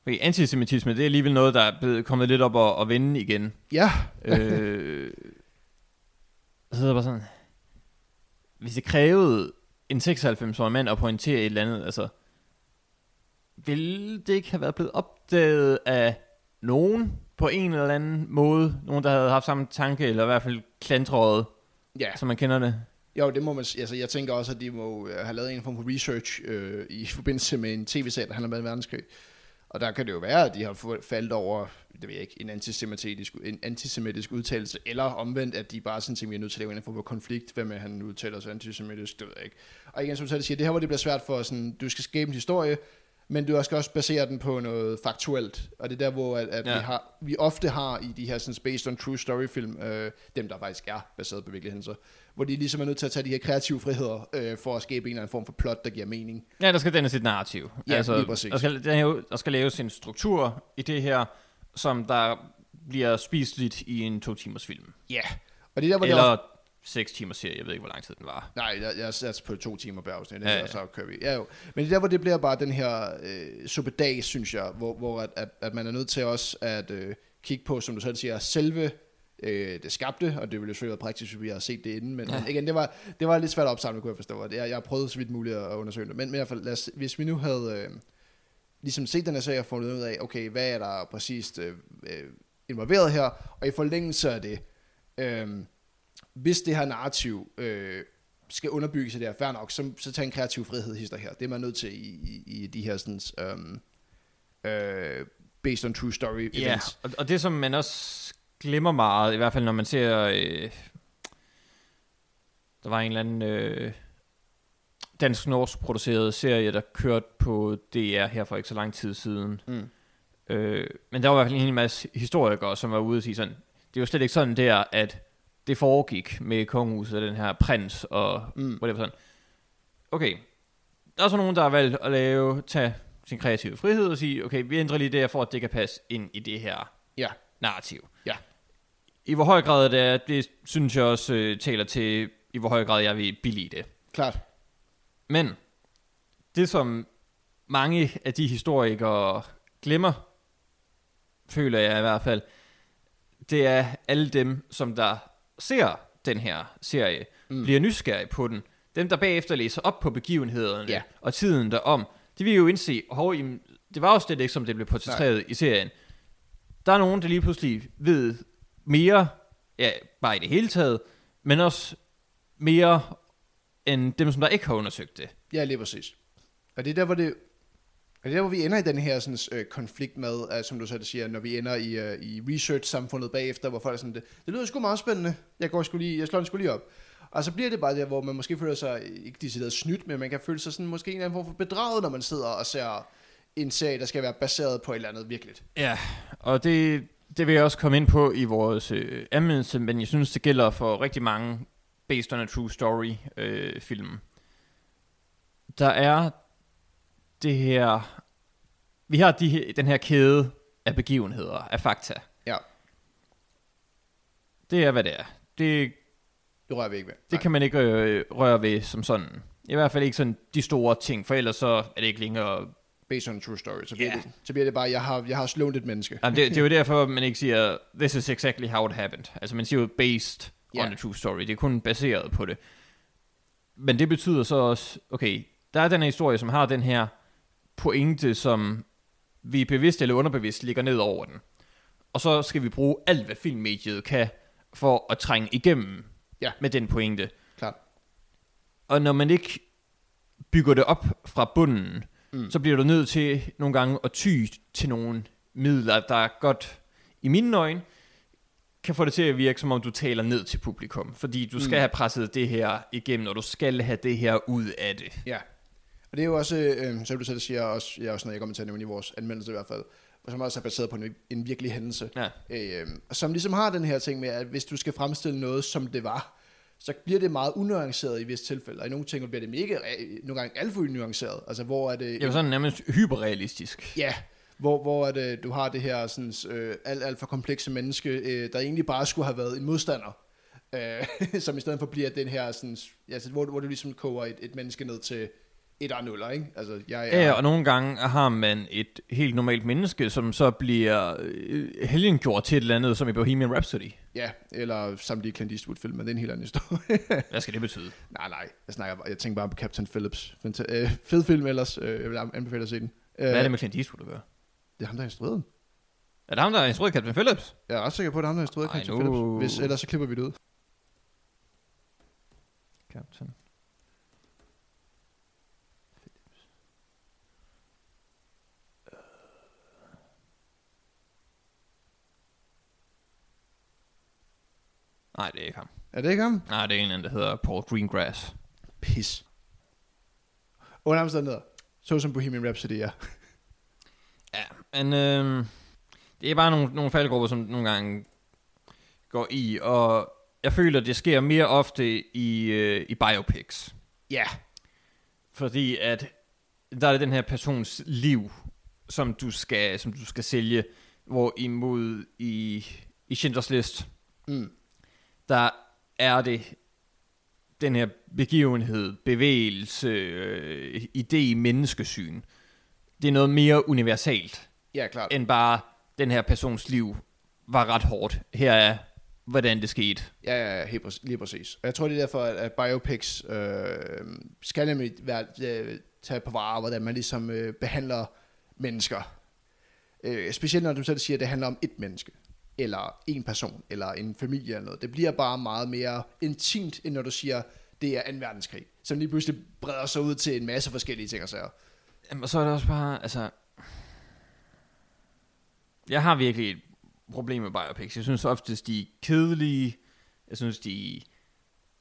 Fordi antisemitisme, det er alligevel noget, der er blevet kommet lidt op og, og vende igen. ja, øh, så er det bare sådan... Hvis det krævede en 96-årig mand at pointere et eller andet, altså... Vil det ikke have været blevet opdaget af nogen på en eller anden måde? Nogen, der havde haft samme tanke, eller i hvert fald klantrådet, Ja, som man kender det? jo, det må man altså, Jeg tænker også, at de må øh, have lavet en form for research øh, i forbindelse med en tv-serie, der handler om 2. verdenskrig. Og der kan det jo være, at de har faldt over, det ved jeg ikke, en antisemitisk, en antisemitisk udtalelse, eller omvendt, at de bare sådan tænker, vi er nødt til at lave en form for konflikt, hvem er han udtaler sig antisemitisk, det ved jeg ikke. Og igen, som du siger, det her, hvor det bliver svært for, sådan, du skal skabe en historie, men du skal også basere den på noget faktuelt, og det er der, hvor at, at ja. vi, har, vi ofte har i de her sådan, based on true story film, øh, dem der faktisk er baseret på virkeligheden, hændelser, hvor de ligesom er nødt til at tage de her kreative friheder, øh, for at skabe en eller anden form for plot, der giver mening. Ja, der skal dannes sit narrativ. Ja, altså, lige præcis. Der skal, der, der skal laves en struktur i det her, som der bliver spist lidt i en to timers film. Ja, og det er der, hvor eller der 6 timer serie, jeg ved ikke, hvor lang tid den var. Nej, jeg, jeg satte på to timer per afsnit, ja, ja. og så kører vi. Ja, jo. Men det der, hvor det bliver bare den her øh, suppedag, synes jeg, hvor, hvor at, at, at man er nødt til også at øh, kigge på, som du selv siger, selve øh, det skabte, og det ville jo selvfølgelig være praktisk, hvis vi har set det inden, men ja. igen, det var, det var lidt svært at opsamle, kunne jeg forstå, og jeg, jeg prøvede så vidt muligt at undersøge det, men, men i hvert fald, lad os, hvis vi nu havde øh, ligesom set den her serie og fundet ud af, okay, hvad er der præcist øh, øh involveret her, og i forlængelse af det, øh, hvis det her narrativ øh, skal underbygges i det her, fair nok, så, så tag en kreativ frihed hister her. Det er man nødt til i, i, i de her sådan, um, øh, based on true story Ja, events. og, og det som man også glemmer meget, i hvert fald når man ser... Øh, der var en eller anden øh, dansk-norsk produceret serie, der kørte på DR her for ikke så lang tid siden. Mm. Øh, men der var i hvert fald en hel masse historikere, som var ude og sige sådan, det er jo slet ikke sådan der, at det foregik med kongehuset og den her prins og Mm. whatever sådan. Okay, der er så nogen, der har valgt at lave, tage sin kreative frihed og sige, okay, vi ændrer lige det her, for at det kan passe ind i det her Ja, narrativ. Ja. I hvor høj grad det er, det synes jeg også øh, taler til, i hvor høj grad jeg vil billige det. klart. Men det som mange af de historikere glemmer, føler jeg i hvert fald, det er alle dem, som der ser den her serie, mm. bliver nysgerrige på den. Dem, der bagefter læser op på begivenhederne Ja. og tiden derom, de vil jo indse, hov, jamen, det var jo slet ikke, som det blev portrætteret i serien. Der er nogen, der lige pludselig ved mere, ja, bare i det hele taget, men også mere end dem, som der ikke har undersøgt det. Ja, lige præcis. Og det er der, hvor det... Men det er der, hvor vi ender i den her sådan, øh, konflikt med, øh, som du selv siger, når vi ender i, øh, i research-samfundet bagefter, hvor folk er sådan, det, det lyder sgu meget spændende, jeg, går sgu lige, jeg slår den sgu lige op. Og så bliver det bare der, hvor man måske føler sig, ikke decideret snydt, men man kan føle sig sådan, måske en eller anden form for bedraget, når man sidder og ser en serie, der skal være baseret på et eller andet virkeligt. Ja, og det, det vil jeg også komme ind på i vores øh, anmeldelse, men jeg synes, det gælder for rigtig mange based on a true story øh, film. Der er det her, vi har de, den her kæde af begivenheder, af fakta. Ja, Det er, hvad det er. Det, det rører vi ikke ved. det kan man ikke øh, røre ved som sådan. I hvert fald ikke sådan de store ting, for ellers så er det ikke længere Based on true story. Så bliver, Ja. det, så bliver det bare, jeg har, jeg har slået et menneske. Jamen, det, det er jo derfor, man ikke siger, this is exactly how it happened. Altså, man siger jo based Ja. on a true story. Det er kun baseret på det. Men det betyder så også, okay, der er den her historie, som har den her pointe, som vi bevidst eller underbevidst ligger ned over den. Og så skal vi bruge alt, hvad filmmediet kan, for at trænge igennem Ja. med den pointe. Klart. Og når man ikke bygger det op fra bunden, mm. så bliver du nødt til nogle gange at ty til nogle midler, der godt i mine øjne kan få det til at virke, som om du taler ned til publikum. Fordi du skal have presset det her igennem, og du skal have det her ud af det. Ja. Og det er jo også, øh, som du selv siger, også, jeg også noget, jeg kommer til at nævne i vores anmeldelse i hvert fald, som også er baseret på en, en virkelig hændelse. Ja. Øh, og som ligesom har den her ting med, at hvis du skal fremstille noget, som det var, så bliver det meget unuanceret i visse tilfælde. Og i nogle ting bliver det mega, nogle gange alt for unuanceret. Altså hvor er det... Er jo sådan nærmest hyperrealistisk. Ja, hvor, hvor er det, du har det her sådan, øh, alt, alt for komplekse menneske, øh, der egentlig bare skulle have været en modstander. Øh, som i stedet for bliver den her, sådan, altså, hvor, hvor du ligesom koger et, et menneske ned til et og nuller, ikke? Altså, jeg er, Ja, og nogle gange har man et helt normalt menneske, som så bliver øh, helgengjort til et eller andet, som i Bohemian Rhapsody. ja, eller samtlige Clint Eastwood-film, men det er en helt anden historie. Hvad skal det betyde? nej, nej, jeg, snakker, bare- jeg tænker bare på Captain Phillips. Fanta- øh, fed film ellers, øh, jeg vil anbefale at se den. Hvad er det med Clint Eastwood at gøre? Det er ham, der har instrueret den. Er det ham, der er instrueret Captain Phillips? Jeg er også sikker på, at det er ham, der har instrueret Captain nu- Phillips. Hvis, ellers så klipper vi det ud. Captain Nej, det er ikke ham. Er det ikke ham? Nej, det er en anden, der hedder Paul Greengrass. Pis. Under omstændigheder. Så som Bohemian Rhapsody er. Ja, men øh, det er bare nogle, nogle faldgrupper, som nogle gange går i, og jeg føler, det sker mere ofte i, øh, i biopics. Ja. Fordi at der er det den her persons liv, som du skal, som du skal sælge, hvorimod i, i Schindlers List, Mm. Der er det den her begivenhed, bevægelse, øh, idé, menneskesyn. Det er noget mere universalt, Ja, klart. end bare den her persons liv var ret hårdt. Her er, hvordan det skete. Ja, ja, ja, helt præcis, lige præcis. Og jeg tror, det er derfor, at, at biopics øh, skal nemlig være, øh, tage på vare, hvordan man ligesom øh, behandler mennesker. Øh, specielt når du selv siger, at det handler om et menneske, eller en person, eller en familie eller noget. Det bliver bare meget mere intimt, end når du siger, det er en verdenskrig, som lige pludselig breder sig ud til en masse forskellige ting og sager. Jamen, og så er det også bare, altså... Jeg har virkelig et problem med biopics. Jeg synes oftest, de er kedelige. Jeg synes, de er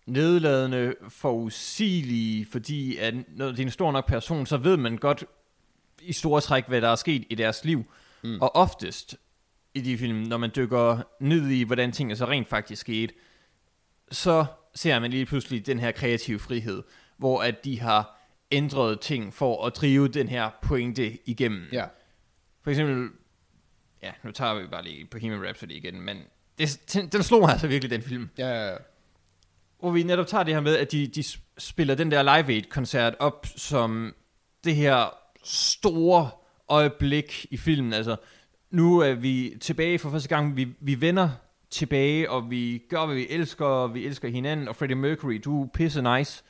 nedladende, forudsigelige, fordi at når det er en stor nok person, så ved man godt i store træk, hvad der er sket i deres liv. Mm. Og oftest i de film, når man dykker ned i, hvordan tingene så rent faktisk skete, så ser man lige pludselig den her kreative frihed, hvor at de har ændret ting for at drive den her pointe igennem. Ja, For eksempel, ja, nu tager vi bare lige Bohemian Rhapsody igen, men det, den, den slog mig altså virkelig, den film. ja, ja, ja. Hvor vi netop tager det her med, at de, de spiller den der Live Aid-koncert op som det her store øjeblik i filmen. Altså, nu er vi tilbage for første gang. Vi, vi vender tilbage, og vi gør, hvad vi elsker, og vi elsker hinanden. Og Freddie Mercury, du er pisse nice.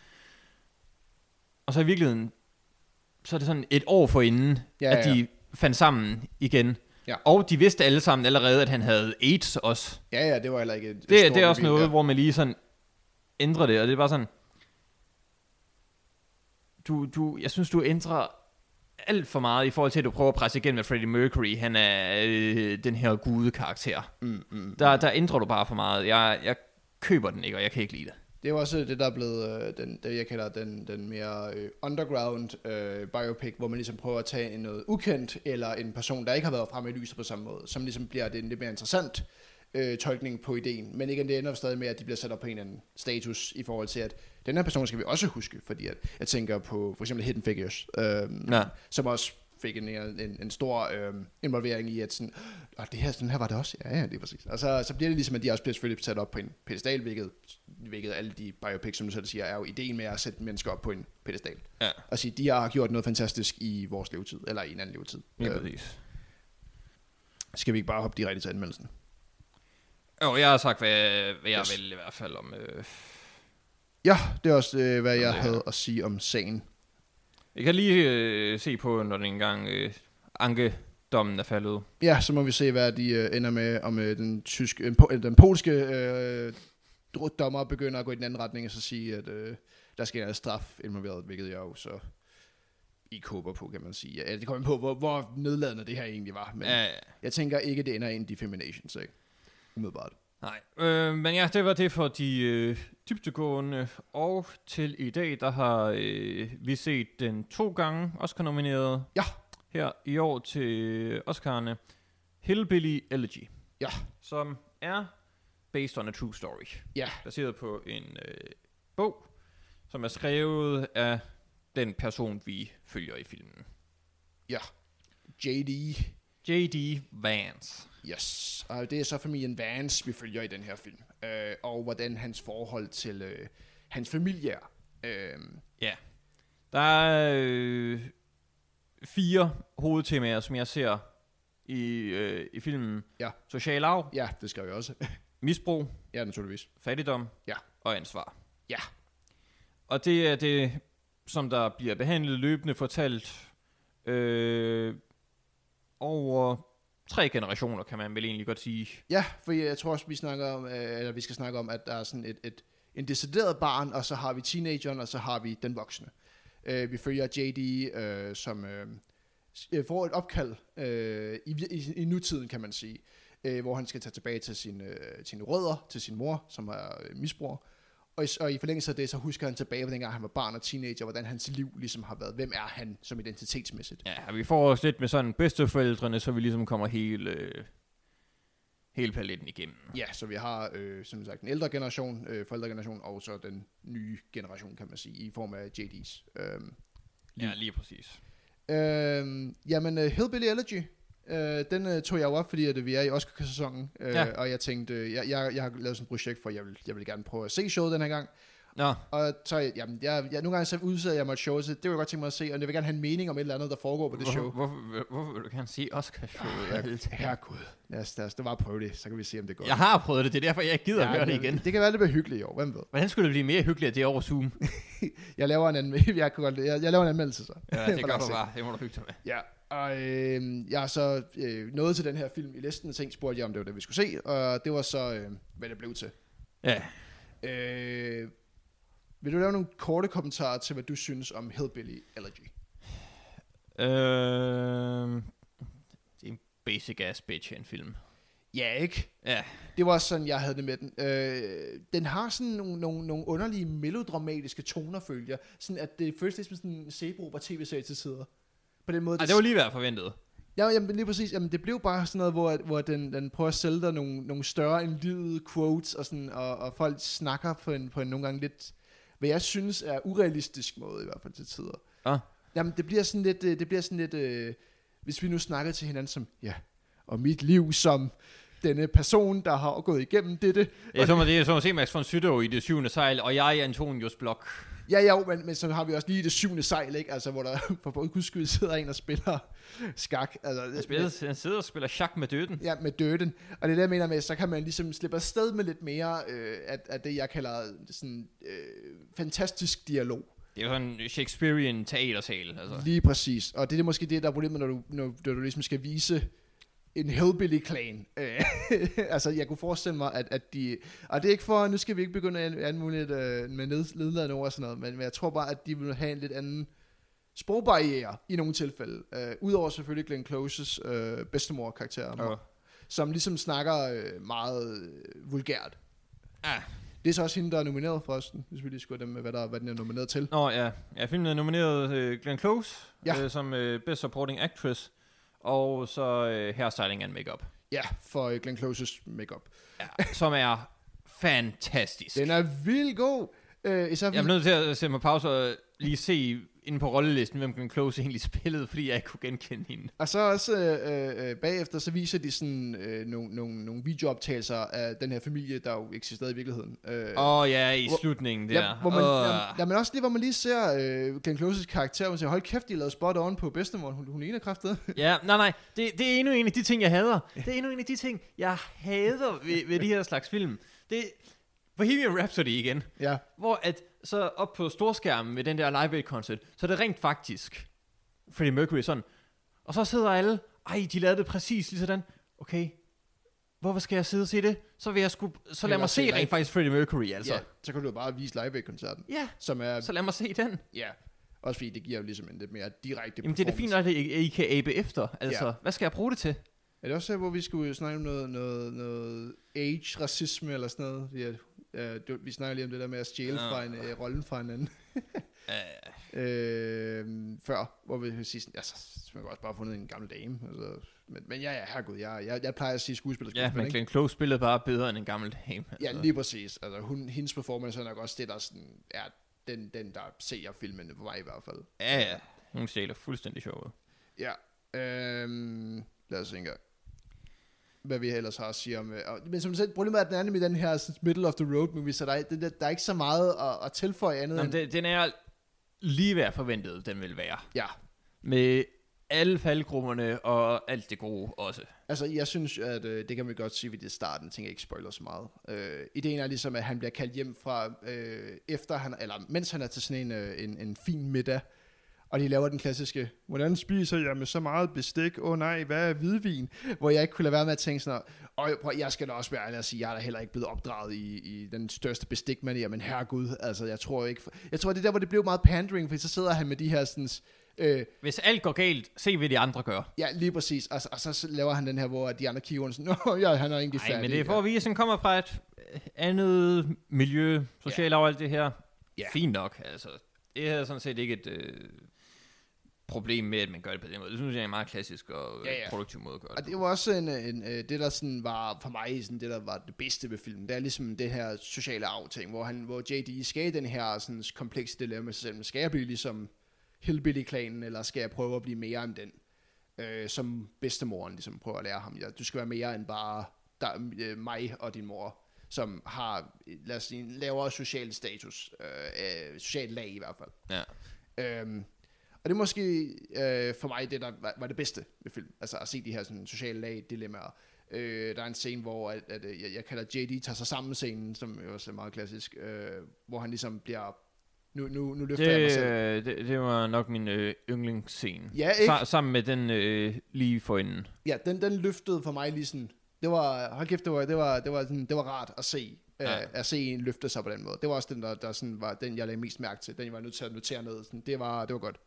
Og så i virkeligheden, så er det sådan et år forinden, Ja, ja, at ja. de fandt sammen igen. Ja. Og de vidste alle sammen allerede, at han havde AIDS også. ja, ja, det var heller ikke et, et Det, det er også noget, ja. hvor man lige sådan ændrer det, og det er bare sådan, du, du, jeg synes, du ændrer alt for meget i forhold til, at du prøver at presse igennem med Freddie Mercury. Han er øh, den her gude karakter. Mm, mm. Der, der ændrer du bare for meget. Jeg, jeg køber den ikke, og jeg kan ikke lide det. Det er jo også det, der er blevet, øh, den, det jeg kalder den, den mere øh, underground øh, biopic, hvor man ligesom prøver at tage en noget ukendt, eller en person, der ikke har været fremme i lyset på samme måde, som ligesom bliver det lidt mere interessant øh, tolkning på ideen. Men igen, det ender stadig med, at de bliver sat op på en eller anden status i forhold til, at den her person skal vi også huske, fordi at, jeg tænker på for eksempel Hidden Figures, øh, Ja. som også fik en, en, en stor øh, involvering i, at sådan, og det her, sådan her var det også. Ja, ja, det er præcis. Og så, så bliver det ligesom, at de også bliver selvfølgelig sat op på en pedestal, hvilket, hvilket alle de biopics, som du selv siger, er jo ideen med at sætte mennesker op på en pedestal. Ja. Og sige, de har gjort noget fantastisk i vores levetid, eller i en anden levetid. Ja, Øh, præcis. skal vi ikke bare hoppe direkte til anmeldelsen? Jo, jeg har sagt, hvad, hvad jeg Yes. vil i hvert fald om... Øh, Ja, det er også, øh, hvad jeg det havde at sige om sagen. jeg kan lige øh, se på, når den engang øh, ankedommen er faldet. Ja, så må vi se, hvad de øh, ender med, om øh, den, tyske, øh, po- den polske øh, dommer begynder at gå i den anden retning, og så sige, at øh, der skal være straf involveret, hvilket jeg jo så ikke håber på, kan man sige. Ja, det kommer på, hvor, hvor nedladende det her egentlig var. Men Ja, ja. jeg tænker ikke, det ender i en defamation, så ikke? Umiddelbart. Nej, øh, men ja, det var det for de øh, dybtegående. Og til i dag, der har øh, vi set den to gange Oscar-nomineret. Ja. Her i år til Oscar'erne. Hillbilly Elegy. Ja. Som er based on a true story. Ja. Baseret på en øh, bog, som er skrevet af den person, vi følger i filmen. Ja. JD. J.D. Vance. Yes. Og det er så familien Vance, vi følger i den her film. Øh, og hvordan hans forhold til øh, hans familie er. Øh, Ja. Der er øh, fire hovedtemaer, som jeg ser i, øh, i filmen. Ja. Social arv, ja, det skrev jeg også. misbrug, ja, naturligvis. fattigdom Ja. og ansvar. Ja. Og det er det, som der bliver behandlet løbende fortalt øh, over tre generationer, kan man vel egentlig godt sige. Ja, for jeg tror også, vi snakker om, øh, eller vi skal snakke om, at der er sådan et, et en decideret barn, og så har vi teenageren, og så har vi den voksne. Øh, vi følger JD, øh, som øh, øh, får et opkald øh, i, i, i nutiden, kan man sige, øh, hvor han skal tage tilbage til sin, øh, sine rødder, til sin mor, som er øh, misbruger. Og i, og i forlængelse af det, så husker han tilbage på dengang, han var barn og teenager, hvordan hans liv ligesom har været. Hvem er han som identitetsmæssigt? Ja, vi får også lidt med sådan bedsteforældrene, så vi ligesom kommer hele, øh, hele paletten igennem. Ja, så vi har øh, som sagt den ældre generation, øh, forældregeneration, og så den nye generation, kan man sige, i form af JD's. Øhm, Ja, lige præcis. øhm, jamen, uh, Hillbilly Elegy, øh, den øh, tog jeg jo op, fordi at, øh, vi er i Oscar-sæsonen, øh, Ja. og jeg tænkte, øh, jeg, jeg, jeg har lavet sådan et projekt for, jeg vil, jeg vil gerne prøve at se showet den her gang, Nå, og så, jamen, jeg, jeg, nogle gange så udsætter jeg mig et show, så det vil jeg godt tænke mig at se, og jeg vil gerne have en mening om et eller andet, der foregår på det show. hvorfor, hvorfor, hvorfor vil du gerne se Oscar-showet? Ja, herregud, lad os, lad os bare prøve det, så kan vi se, om det går. Jeg har prøvet det, det er derfor, jeg gider ja, at høre det igen. Det kan være lidt hyggeligt i år, hvem ved. Hvordan skulle det blive mere hyggeligt, at det er over Zoom? Jeg laver en, anmel- jeg, jeg, laver en anmeldelse så. Ja, det gør du bare. Det må du hygge dig med. Ja, og øh, jeg er så øh, nået til den her film i listen, og tænkte, spurgte jeg, om det var det, vi skulle se, og det var så, øh, hvad det blev til. Ja. Øh, vil du lave nogle korte kommentarer til, hvad du synes om Hillbilly Elegy? Øh, det er en basic ass bitch en film. Ja, ikke? Ja. Det var sådan, jeg havde det med den. Øh, den har sådan nogle, nogle, nogle underlige melodramatiske toner, følger. Sådan at det føles lidt som sådan en Sebro tv-serie til tider. På den måde, Ej, det var lige hvad jeg forventede. Ja, jamen, lige præcis. Jamen, det blev bare sådan noget, hvor, hvor den, den prøver at sælge dig nogle, nogle større end livet quotes, og, sådan, og, og folk snakker på en, på en nogle gange lidt, hvad jeg synes er urealistisk måde, i hvert fald til tider. Ah. Jamen, det bliver sådan lidt, øh, det bliver sådan lidt, øh, hvis vi nu snakker til hinanden som, ja, og mit liv som denne person, der har gået igennem dette. Jeg så mig, det som at se Max von Sydow i det syvende sejl, og jeg er Antonius Blok. Ja, ja, men, men så har vi også lige det syvende sejl, ikke? Altså, hvor der for både sidder en og spiller skak. Altså, Han, spiller, han sidder og spiller chak med døden. Ja, med døden. Og det er det, jeg mener med, så kan man ligesom slippe afsted med lidt mere øh, af, af det, jeg kalder sådan øh, fantastisk dialog. Det er jo sådan en Shakespearean teatersal. Altså. Lige præcis. Og det er måske det, der er problemet, når du, når, når du ligesom skal vise en hillbilly-klan. Øh, altså, jeg kunne forestille mig, at, at de... Og det er ikke for, nu skal vi ikke begynde at anmode lidt øh, med ned- nedladende ord og sådan noget, men, men jeg tror bare, at de vil have en lidt anden sprogbarriere i nogle tilfælde. Øh, Udover selvfølgelig Glenn Closes øh, bedstemor-karakter, Og, som ligesom snakker øh, meget øh, vulgært. ah. Det er så også hende, der er nomineret forresten, hvis vi lige skulle dem med, hvad, der, hvad den er nomineret til. Nå ja, ja filmen er nomineret øh, Glenn Close Ja. øh, som øh, Best Supporting Actress, og så øh, Hairstyling and Makeup, Ja, for øh, Glenn Closes makeup. ja, som er fantastisk. Den er vildt god. Øh, især Jeg er fordi, nødt til at sætte mig pause og lige se inde på rollelisten, hvem Glenn Close egentlig spillede, fordi jeg ikke kunne genkende hende. og så også øh, øh, bagefter, så viser de sådan øh, nogle, nogle, nogle videooptagelser af den her familie, der jo eksisterede i virkeligheden. Øh, Åh oh, ja, i hvor- slutningen der. Ja, hvor man, Åh. jamen, jamen også lige, hvor man lige ser øh, Glenn Closes karakter, og man siger, hold kæft, de lavede spot on på bedstemor, hun, hun ligner kraftet. Ja, nej, nej, det, det er endnu en af de ting, jeg hader. Det er endnu en af de ting, jeg hader ved, ved de her slags film. Det er Bohemian Rhapsody igen, ja, hvor at så op på storskærmen med den der live aid concert, så er det rent faktisk Freddie Mercury sådan. Og så sidder alle, ej, de lavede det præcis lige sådan. Okay, hvorfor skal jeg sidde og se det? Så vil jeg sgu, så lad mig se live. rent faktisk Freddie Mercury, altså. ja, så kan du jo bare vise live-koncerten, Ja, som er, så lad mig se den. ja, også fordi det giver jo ligesom en lidt mere direkte Jamen det er da fint, at I, I kan abe efter. Altså, Ja. hvad skal jeg bruge det til? Er det også her, hvor vi skulle snakke om noget, noget, noget age-racisme eller sådan noget? Ja, ja, du, vi snakker lige om det der med at stjæle Nå. fra en øh, rollen fra hinanden. Uh, øh, før, hvor vi vil sige sådan, altså, så man kan også bare fundet en gammel dame. Altså, men, men ja, ja, herregud, jeg, jeg, jeg plejer at sige skuespiller, ja, men? Glenn Close spillede bare bedre end en gammel dame. Ja, lige præcis. Altså, hun, hendes performance er nok også det, der sådan, er den, den, der ser filmen for mig i hvert fald. Ja, ja. Hun stjæler fuldstændig sjovt. Ja. Øhm, lad os se engang. Hvad vi ellers har at sige om... øh, og- Men som sagt, problemet er, at den er nemlig den her middle of the road movie, så der er, der, der er ikke så meget at, at tilføje andet Nå, end... det, den er lige hvad jeg forventede, den vil være. Ja, Med alle faldgrupperne og alt det gode også. altså jeg synes, at øh, det kan man godt sige ved det starten, tænker jeg ikke spoiler så meget. Øh, ideen er ligesom, at han bliver kaldt hjem fra, øh, efter han, eller mens han er til sådan en, øh, en, en fin middag, Og de laver den klassiske, hvordan spiser jeg med så meget bestik? Åh oh, nej, hvad er hvidvin? Hvor jeg ikke kunne lade være med at tænke sådan, og jeg skal da også være ærlig at sige, jeg er da heller ikke blevet opdraget i, i den største bestikmanier, men herregud, altså jeg tror ikke, jeg tror det er der, hvor det blev meget pandering, for så sidder han med de her sådan, Øh, Hvis alt går galt, se hvad de andre gør. Ja, lige præcis. Og, og så laver han den her, hvor de andre kigger sådan, Nå, ja, han er egentlig færdig. Nej, men det er for at vise, at han kommer fra et andet miljø, socialt ja. og alt det her. Ja. Fint nok, altså. Det er sådan set ikke et øh, problem med, at man gør det på den måde. Det synes jeg er en meget klassisk og ja, ja. produktiv måde at gøre det Og det var også en, en, øh, det, der sådan var for mig sådan, det, der var det bedste ved filmen. Det er ligesom det her sociale afting, hvor, han, hvor JD skal den her sådan, komplekse dilemma med sig selv. Skal jeg blive ligesom Hillbilly-klanen, eller skal jeg prøve at blive mere end den? Øh, som bedstemoren ligesom prøver at lære ham. Ja, du skal være mere end bare der, øh, mig og din mor som har, lad os sige, en lavere social status, øh, øh, social lag i hvert fald. Ja. Øhm, og det er måske øh, for mig det, der var, var det bedste ved film, altså at se de her sådan, sociale lag, dilemmaer. Øh, der er en scene, hvor at, at, jeg, jeg kalder JD tager sig sammen scenen, som jo også er meget klassisk, øh, hvor han ligesom bliver nu, nu, nu løfter det, jeg mig selv. Det, det var nok min øh, yndlingsscene. Ja, ikke? Sa- sammen med den øh, lige for inden. Ja, den, den løftede for mig lige sådan, det var, hold kæft, det var, det var, det var, sådan, det var rart at se, ja. uh, at se en løfte sig på den måde. Det var også den, der, der sådan var, den jeg lagde mest mærke til, den jeg var nødt til at notere ned. Sådan, det, var, det var godt.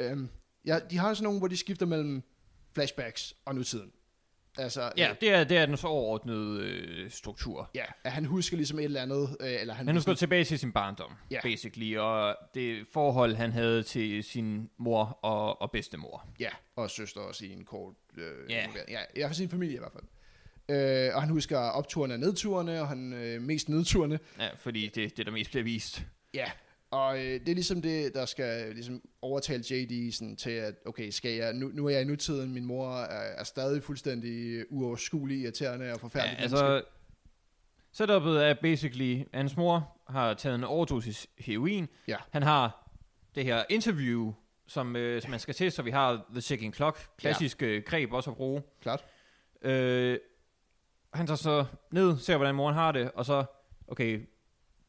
Um, ja, de har sådan nogle, hvor de skifter mellem flashbacks og nutiden. Altså, ja, øh, det er, det er den så overordnede øh, struktur. Ja, at han husker ligesom et eller andet. Øh, eller han, han husker tilbage til sin barndom, ja. basically, og det forhold, han havde til sin mor og, og bedstemor. Ja, og søster også i en kort... Øh, ja. ja. Ja, for sin familie i hvert fald. Øh, og han husker opturene og nedturene, og han øh, mest nedturene. Ja, fordi det, det der mest bliver vist. Ja, og øh, det er ligesom det, der skal ligesom overtale JD sådan, til, at okay, skal jeg, nu, nu er jeg i nutiden, min mor er, er stadig fuldstændig uoverskuelig, irriterende og forfærdelig. Ja, altså, setupet er basically, hans mor har taget en overdosis heroin. Ja. Han har det her interview, som, øh, som man skal til, så vi har The Second Clock, klassisk ja. Øh, greb også at bruge. Klart. Øh, han tager så ned, ser hvordan moren har det, og så, okay,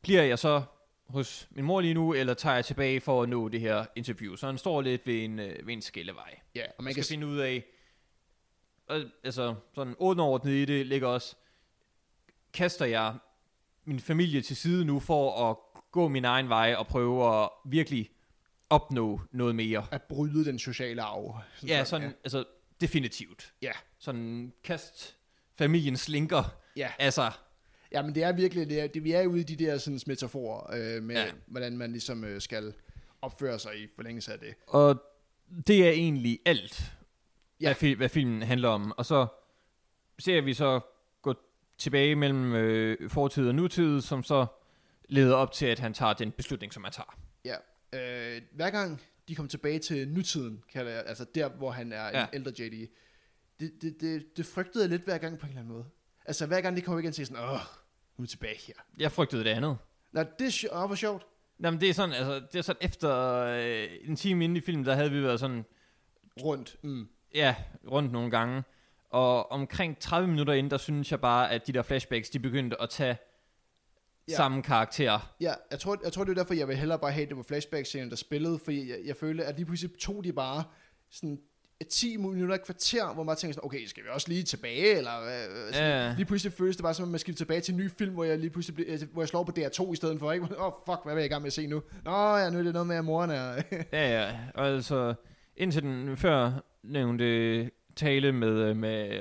bliver jeg så hos min mor lige nu, eller tager jeg tilbage for at nå det her interview? Så han står lidt ved en, øh, ved en skillevej. Ja, og man skal kan finde ud af, og, altså sådan underordnet i det ligger også, kaster jeg min familie til side nu for at gå min egen vej og prøve at virkelig opnå noget mere. At bryde den sociale arv. Sådan ja, sådan, ja. altså definitivt. Ja. Sådan kast familien slinker. Ja. Altså. Ja, men det er virkelig, det, er, det vi er ude i de der sådan, metaforer, øh, med ja. hvordan man ligesom øh, skal opføre sig i forlængelse af det. Og det er egentlig alt, ja. hvad, hvad filmen handler om. Og så ser vi så gå tilbage mellem øh, fortid og nutid, som så leder op til, at han tager den beslutning, som han tager. Ja. Øh, hver gang de kommer tilbage til nutiden, kalder jeg, altså der, hvor han er ja. en ældre JD, det, det, det, det frygtede jeg lidt hver gang på en eller anden måde. Altså hver gang de kommer igen til sådan, åh, nu er tilbage her. Jeg frygtede det andet. Nå, det er sjovt. Oh, sjovt. Jamen, det er sådan, altså, det er sådan efter øh, en time inde i filmen, der havde vi været sådan... Rundt. Mm. Ja, rundt nogle gange. Og omkring 30 minutter inden, der synes jeg bare, at de der flashbacks, de begyndte at tage ja. samme karakter. Ja, jeg tror, jeg tror, det er derfor, jeg vil hellere bare have det på flashback-scenen, der spillede, fordi jeg, jeg følte, at lige pludselig tog de bare sådan 10 minutter, et kvarter, hvor man tænker sådan, okay, skal vi også lige tilbage, eller øh, sådan, ja. lige pludselig føles det bare som, at man skal tilbage til en ny film, hvor jeg lige pludselig bliver, hvor jeg slår på DR2 i stedet for, ikke? Åh, oh, fuck, hvad er jeg i gang med at se nu? Nå ja, nu er det noget med, at moren er... ja, ja, og altså, indtil den før nævnte tale med, med,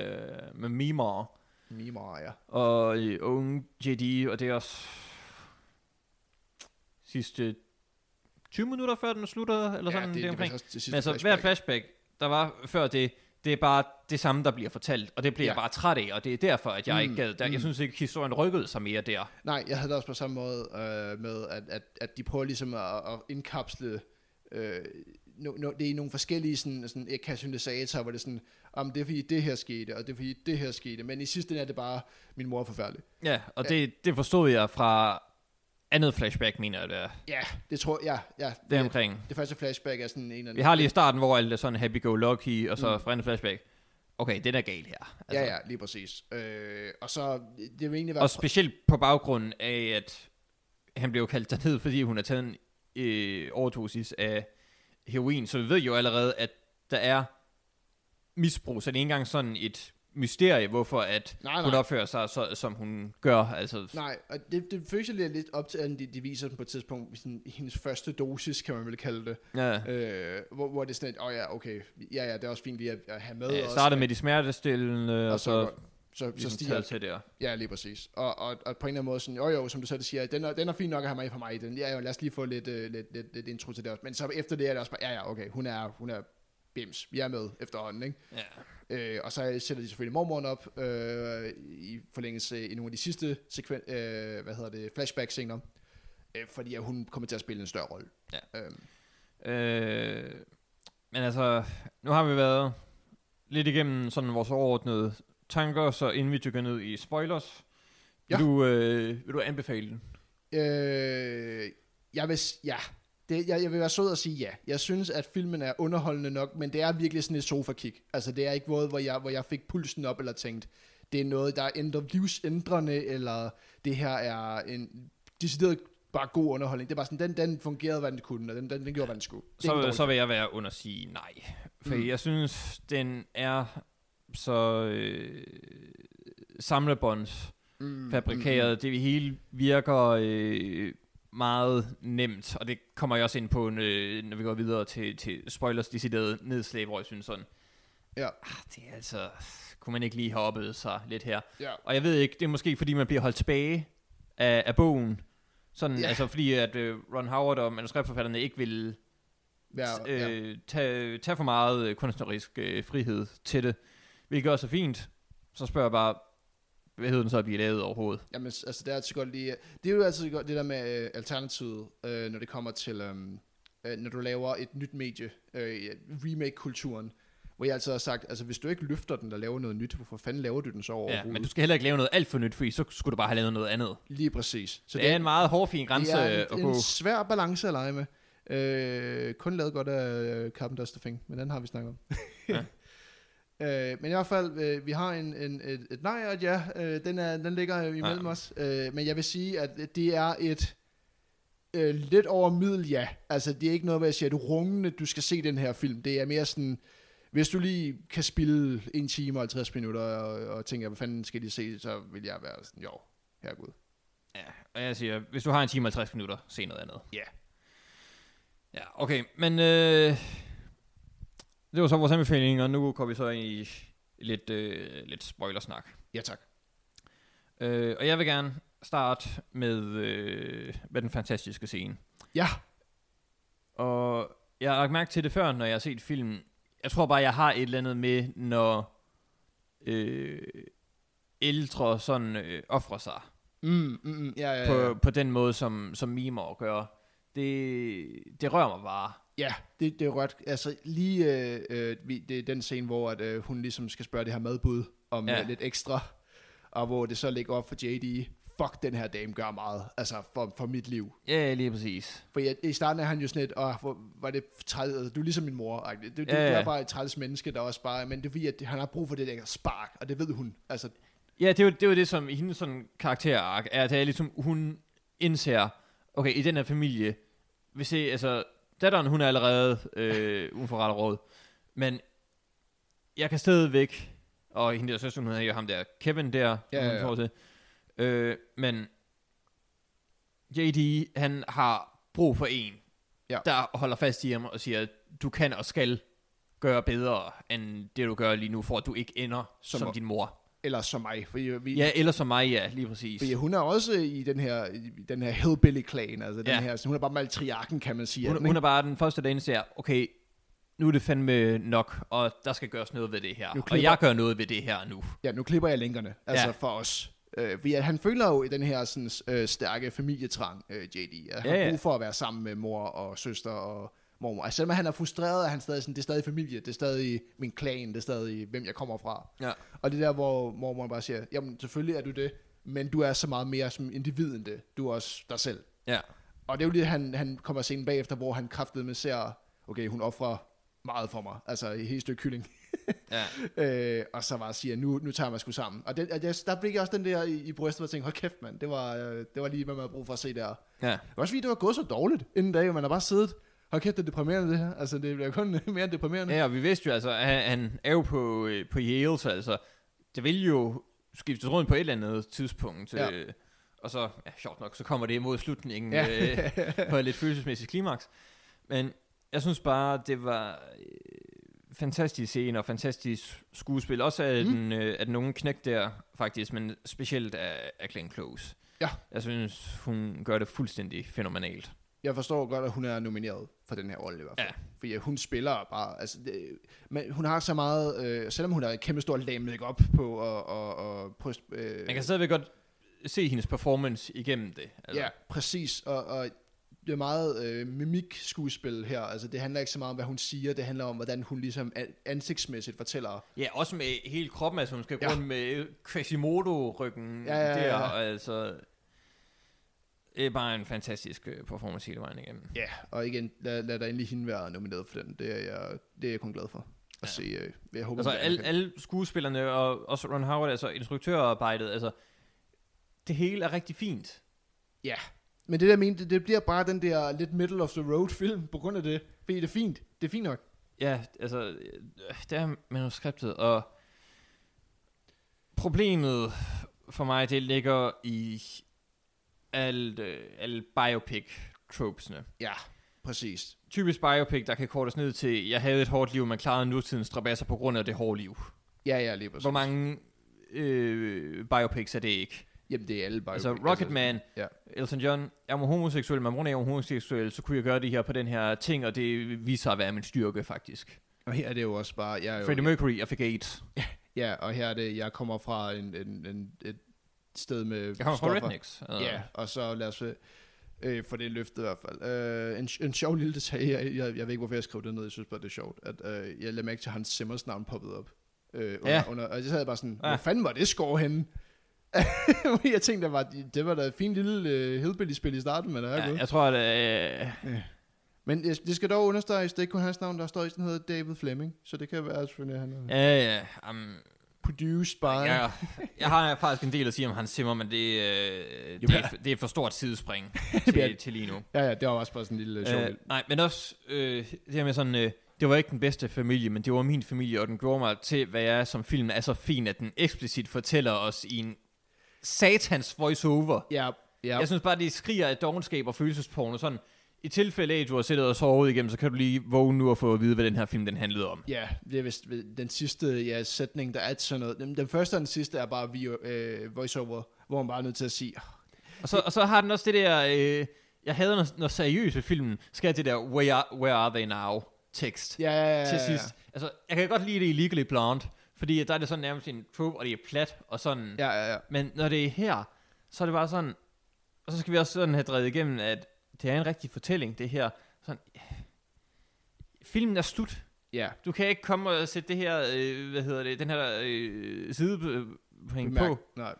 med Mimar. Mimar, ja. Og unge JD, og det er også sidste 20 minutter før den slutter, eller sådan ja, det, det, omkring. Det, Men altså, hver flashback, der var før det, det er bare det samme, der bliver fortalt, og det bliver ja. jeg bare træt af, og det er derfor, at jeg mm, ikke gad. Der, mm. Jeg synes ikke, historien rykkede sig mere der. Nej, jeg havde det også på samme måde øh, med, at, at, at de prøver ligesom at, at indkapsle øh, no, no, det er nogle forskellige sådan, sådan katalysatorer, hvor det er sådan, om det er fordi det her skete, og det er fordi det her skete, men i sidste ende er det bare, min mor er forfærdelig. Ja, og ja. Det, det forstod jeg fra andet flashback, mener jeg, det er. Ja, det tror jeg, ja. ja det er omkring. Det, det første flashback er sådan en eller anden... Vi har lige starten, hvor alt er sådan happy-go-lucky, og så mm. fra andet flashback. Okay, det er galt her. Altså. Ja, ja, lige præcis. Øh, og så, det vil egentlig være... Og specielt på baggrund af, at han blev kaldt derned, fordi hun har taget en øh, overdosis af heroin, så vi ved jo allerede, at der er misbrug, så det er ikke engang sådan et mysterie, hvorfor at Nej, nej, hun opfører sig, så, som hun gør. Altså, Nej, og det, det føles lidt lidt op til, at de, de viser den på et tidspunkt, sådan, i hendes første dosis, kan man vel kalde det. ja. Øh, hvor, hvor det er sådan åh oh ja, okay, ja ja, det er også fint lige at, at have med. Ja, også, startede med de smertestillende, og, og så, så, så, så ligesom stiger taget til der. Ja, lige præcis. Og, og, og på en eller anden måde sådan, jo jo, som du selv siger, den er, den er fint nok at have med for mig i den. Ja, jo, lad os lige få lidt, uh, lidt, lidt, lidt intro til det også. Men så efter det er det også bare, ja ja, okay, hun er, hun er bims. Vi er med efterhånden, ikke? Ja. Øh, og så sætter de selvfølgelig mormoren op øh, i forlængelse i nogle af de sidste sekven, øh, hvad hedder det, flashback-scener. Øh, fordi at hun kommer til at spille en større rolle. Ja. Øhm, Øh, men altså, nu har vi været lidt igennem sådan vores overordnede tanker, så inden vi dykker ned i spoilers, vil, Ja. du, øh, vil du anbefale den? Øh, jeg vil, ja. Det, jeg, jeg vil være sød og sige ja. Jeg synes, at filmen er underholdende nok, men det er virkelig sådan et sofa-kick. Altså, det er ikke noget, hvor jeg, hvor jeg fik pulsen op eller tænkt, det er noget, der er ændrer, livsændrende, eller det her er en decideret bare god underholdning. Det er bare sådan, den, den fungerede, hvad den kunne, og den, den, den gjorde, hvad den skulle. Det Så, så vil jeg være under sige nej. For Mm. mm. jeg synes, den er så øh, samlebånds Mm, fabrikeret. Mm. Det hele virker øh, meget nemt, og det kommer jeg også ind på, øh, når vi går videre til, til spoilers decideret nedslag, hvor jeg synes sådan, Ja. ah, det er altså, kunne man ikke lige have oppet sig lidt her. Ja. Og jeg ved ikke, det er måske fordi, man bliver holdt tilbage af, af bogen, sådan, Ja. altså fordi at øh, Ron Howard og manuskriptforfatterne ikke vil Ja, ja. øh, tage, tage for meget øh, kunstnerisk øh, frihed til det, hvilket også er fint. Så spørger jeg bare, hvad hedder den så at blive lavet overhovedet? Jamen, altså, det er altid godt lige... Det er jo altid godt, det der med øh, alternativet, øh, når det kommer til... øhm, Øh, når du laver et nyt medie, øh, remake-kulturen, hvor jeg altid har sagt, altså hvis du ikke løfter den og laver noget nyt, hvorfor fanden laver du den så Ja, overhovedet? men du skal heller ikke lave noget alt for nyt, fordi så skulle du bare have lavet noget andet. Lige præcis. Så Så det, er en meget hårfin grænse det er at en, gå. en svær balance at lege med. Øh, kun lavet godt af øh, Carpenter's The Thing, men den har vi snakket om. Ja. øh, men i hvert fald, øh, vi har en, en, et, et nej og et ja. Øh, den, er, den ligger jo imellem Ja. os. Øh, men jeg vil sige, at det er et øh, lidt over middel ja. Altså, det er ikke noget, hvor jeg siger, at du rungende, du skal se den her film. Det er mere sådan, hvis du lige kan spille en time og 50 minutter, og, og tænker, hvad fanden skal de se, så vil jeg være sådan, jo, herregud. Ja, og jeg siger, hvis du har en time og 50 minutter, se noget andet. Ja. Ja, okay, men øh, det var så vores anbefaling, og nu går vi så ind i lidt, øh, lidt spoilersnak. Ja, tak. Øh, og jeg vil gerne starte med, øh, med den fantastiske scene. Ja, Og jeg har lagt mærke til det før, når jeg har set filmen. Jeg tror bare, jeg har et eller andet med, når øh, ældre sådan øh, offrer sig Mm, mm, mm, ja, ja, på, ja. på den måde, som, som mimer gør. Det, det rører mig bare. Ja det, det er rødt. Altså lige, øh, øh, det er den scene, hvor at, øh, hun ligesom skal spørge det her madbud om Ja. ja. lidt ekstra, og hvor det så ligger op for JD, fuck, den her dame gør meget, altså for, for mit liv. Ja, lige præcis. For jeg, i starten er han jo sådan lidt, åh, hvor, var det træls, altså, du er ligesom min mor. Det, det, Ja, du ja. er bare et træls menneske, der også bare, men det er fordi, at han har brug for det der spark, og det ved hun. Altså, Ja, det er jo det, er jo det som i hendes sådan karakterark, er, at det er ligesom, hun indser, okay, i den her familie, vi ser, altså, datteren, hun er allerede øh, uden for ret råd, men jeg kan stadigvæk, og hende der søster, hun hedder jo ham der, Kevin der, Ja, ja, ja. til, øh, men JD, han har brug for en, Ja. der holder fast i ham og siger, du kan og skal gøre bedre, end det du gør lige nu, for at du ikke ender Som- som din mor. Eller som mig, fordi vi, Ja, eller som mig, ja, lige præcis. fordi hun er også i den her, i den her hillbilly-klan, altså den Ja. her, så hun er bare matriarken, kan man sige. Hun, den, hun er bare den første, der indser, okay, nu er det fandme nok, og der skal gøres noget ved det her. Nu Og klipper- jeg gør noget ved det her nu. Ja, nu klipper jeg linkerne, altså Ja. for os. Øh, fordi at han føler jo i den her sådan, øh, stærke familietrang, øh, JD. At han Ja, har ja. brug for at være sammen med mor og søster og mormor. Altså selvom han er frustreret, er han stadig sådan, det er stadig familie, det er stadig min klan, det er stadig hvem jeg kommer fra. Ja. Og det er der, hvor mormor bare siger, jamen selvfølgelig er du det, men du er så meget mere som individ end det. Du er også dig selv. Ja. Og det er jo det, han, han kommer scenen bagefter, hvor han kraftede med ser, okay, hun offrer meget for mig. Altså et helt stykke kylling. ja. Øh, og så bare siger, nu, nu tager jeg mig sgu sammen. Og det, jeg, der fik jeg også den der i, i brystet, jeg tænkte, hold kæft mand, det var, øh, det var lige, hvad man havde brug for at se der. Ja. Det var også fordi, det var gået så dårligt inden dag, man har bare siddet Hold kæft, det er deprimerende det her. Altså, det bliver kun mere deprimerende. Ja, og vi vidste jo altså, at han, er jo på, øh, på Yale, så altså, det vil jo skiftes rundt på et eller andet tidspunkt. Ja. Øh, og så, ja, sjovt nok, så kommer det imod slutningen Ja. øh, på et lidt følelsesmæssigt klimaks. Men jeg synes bare, det var øh, fantastisk scene og fantastisk skuespil. Også af, mm. den, øh, af den unge knæk der, faktisk, men specielt af, af Glenn Close. Ja. Jeg synes, hun gør det fuldstændig fænomenalt. Jeg forstår godt, at hun er nomineret for den her rolle i hvert fald. Ja. Fordi hun spiller bare, altså, det, men hun har så meget, øh, selvom hun har et kæmpe stort lag make op på, og, og, og bryst, øh, Man kan stadigvæk godt se hendes performance igennem det. Altså. Ja, præcis. Og, og det er meget øh, mimik-skuespil her. Altså, det handler ikke så meget om, hvad hun siger. Det handler om, hvordan hun ligesom an- ansigtsmæssigt fortæller. Ja, også med hele kroppen, altså hun skal gå Ja. rundt med Quasimodo-ryggen Ja, ja, ja, der, ja. og altså... Det er bare en fantastisk øh, performance hele vejen igennem. Ja, og igen, lad, lad der endelig hende være nomineret for den. Det er jeg, det er jeg kun glad for at Ja. se. Øh, jeg håber, Altså alle, alle skuespillerne, og også Ron Howard, altså instruktørarbejdet, altså det hele er rigtig fint. Ja, men det der mener, det, det bliver bare den der lidt middle of the road film på grund af det. Fordi det er fint. Det er fint nok. Ja, altså, øh, det er manuskriptet, og problemet for mig, det ligger i alt, øh, alle biopic-tropesene. Ja, præcis. Typisk biopic, der kan kortes ned til, jeg havde et hårdt liv, men klarede nutidens strabasser på grund af det hårde liv. Ja, ja, lige præcis. Hvor mange øh, biopics er det ikke? Jamen, det er alle bare... Altså Rocketman, ja. Elton John, jeg var homoseksuel, jeg var homoseksuel, så kunne jeg gøre det her på den her ting, og det viser sig at være min styrke, faktisk. Og her er det jo også bare... Jeg er jo, Freddie Mercury, jeg fik AIDS. Ja, og her er det, jeg kommer fra en, en, en, et sted med Jeg. Rednecks. Uh, Ja, og så lad os øh, få det løftet i hvert fald. Øh, en, en sjov lille detalje, jeg, jeg, jeg ved ikke, hvorfor jeg skrev det ned, jeg synes bare, det er sjovt, at øh, jeg lagde mærke til, at Hans Simmers navn poppede op. Øh, under, Ja. under, og jeg bare sådan, Ja. hvor fanden var det skår henne? jeg tænkte, det var, det var da et fint lille øh, hillbilly-spil i starten, men der er ja, gået. jeg tror, at... Øh, Men det skal dog understreges, det er ikke kun hans navn, der står i, den hedder David Fleming, så det kan være selvfølgelig, han er ja, ja, um, produced by... jeg, jeg har faktisk en del at sige om Hans Zimmer, men det, øh, Jo, det, er, det er for stort sidespring til, til lige nu. Ja, ja, det var også bare sådan en lille sjov. Øh, nej, men også øh, det her med sådan, øh, det var ikke den bedste familie, men det var min familie, og den gjorde mig til, hvad jeg er som film er så fin, at den eksplicit fortæller os i en satans voiceover. ja, ja. Jeg synes bare, det skriger af dogenskab og følelsesporno. Sådan, i tilfælde af, at du har siddet og sovet igennem, så kan du lige vågne nu og få at vide, hvad den her film den handlede om. Ja, det er vist den sidste ja, sætning, der er sådan noget. Den, den første og den sidste er bare vi, øh, voiceover, hvor man bare er nødt til at sige, "Ah, Og så, og så har den også det der, øh, jeg havde når, når seriøst ved filmen, skal det der, where are, where are they now, tekst. ja, ja, ja, til ja, sidst. Altså, jeg kan godt lide det i Legally Blonde, fordi der er det sådan nærmest en trope, og det er plat, og sådan. Ja, ja, ja. Men når det er her, så er det bare sådan, og så skal vi også sådan have drevet igennem, at det er en rigtig fortælling, det her. Sådan, filmen er slut. ja. Du kan ikke komme og sætte det her, øh, hvad hedder det, den her øh, sidepoint Bemærk, på. nej.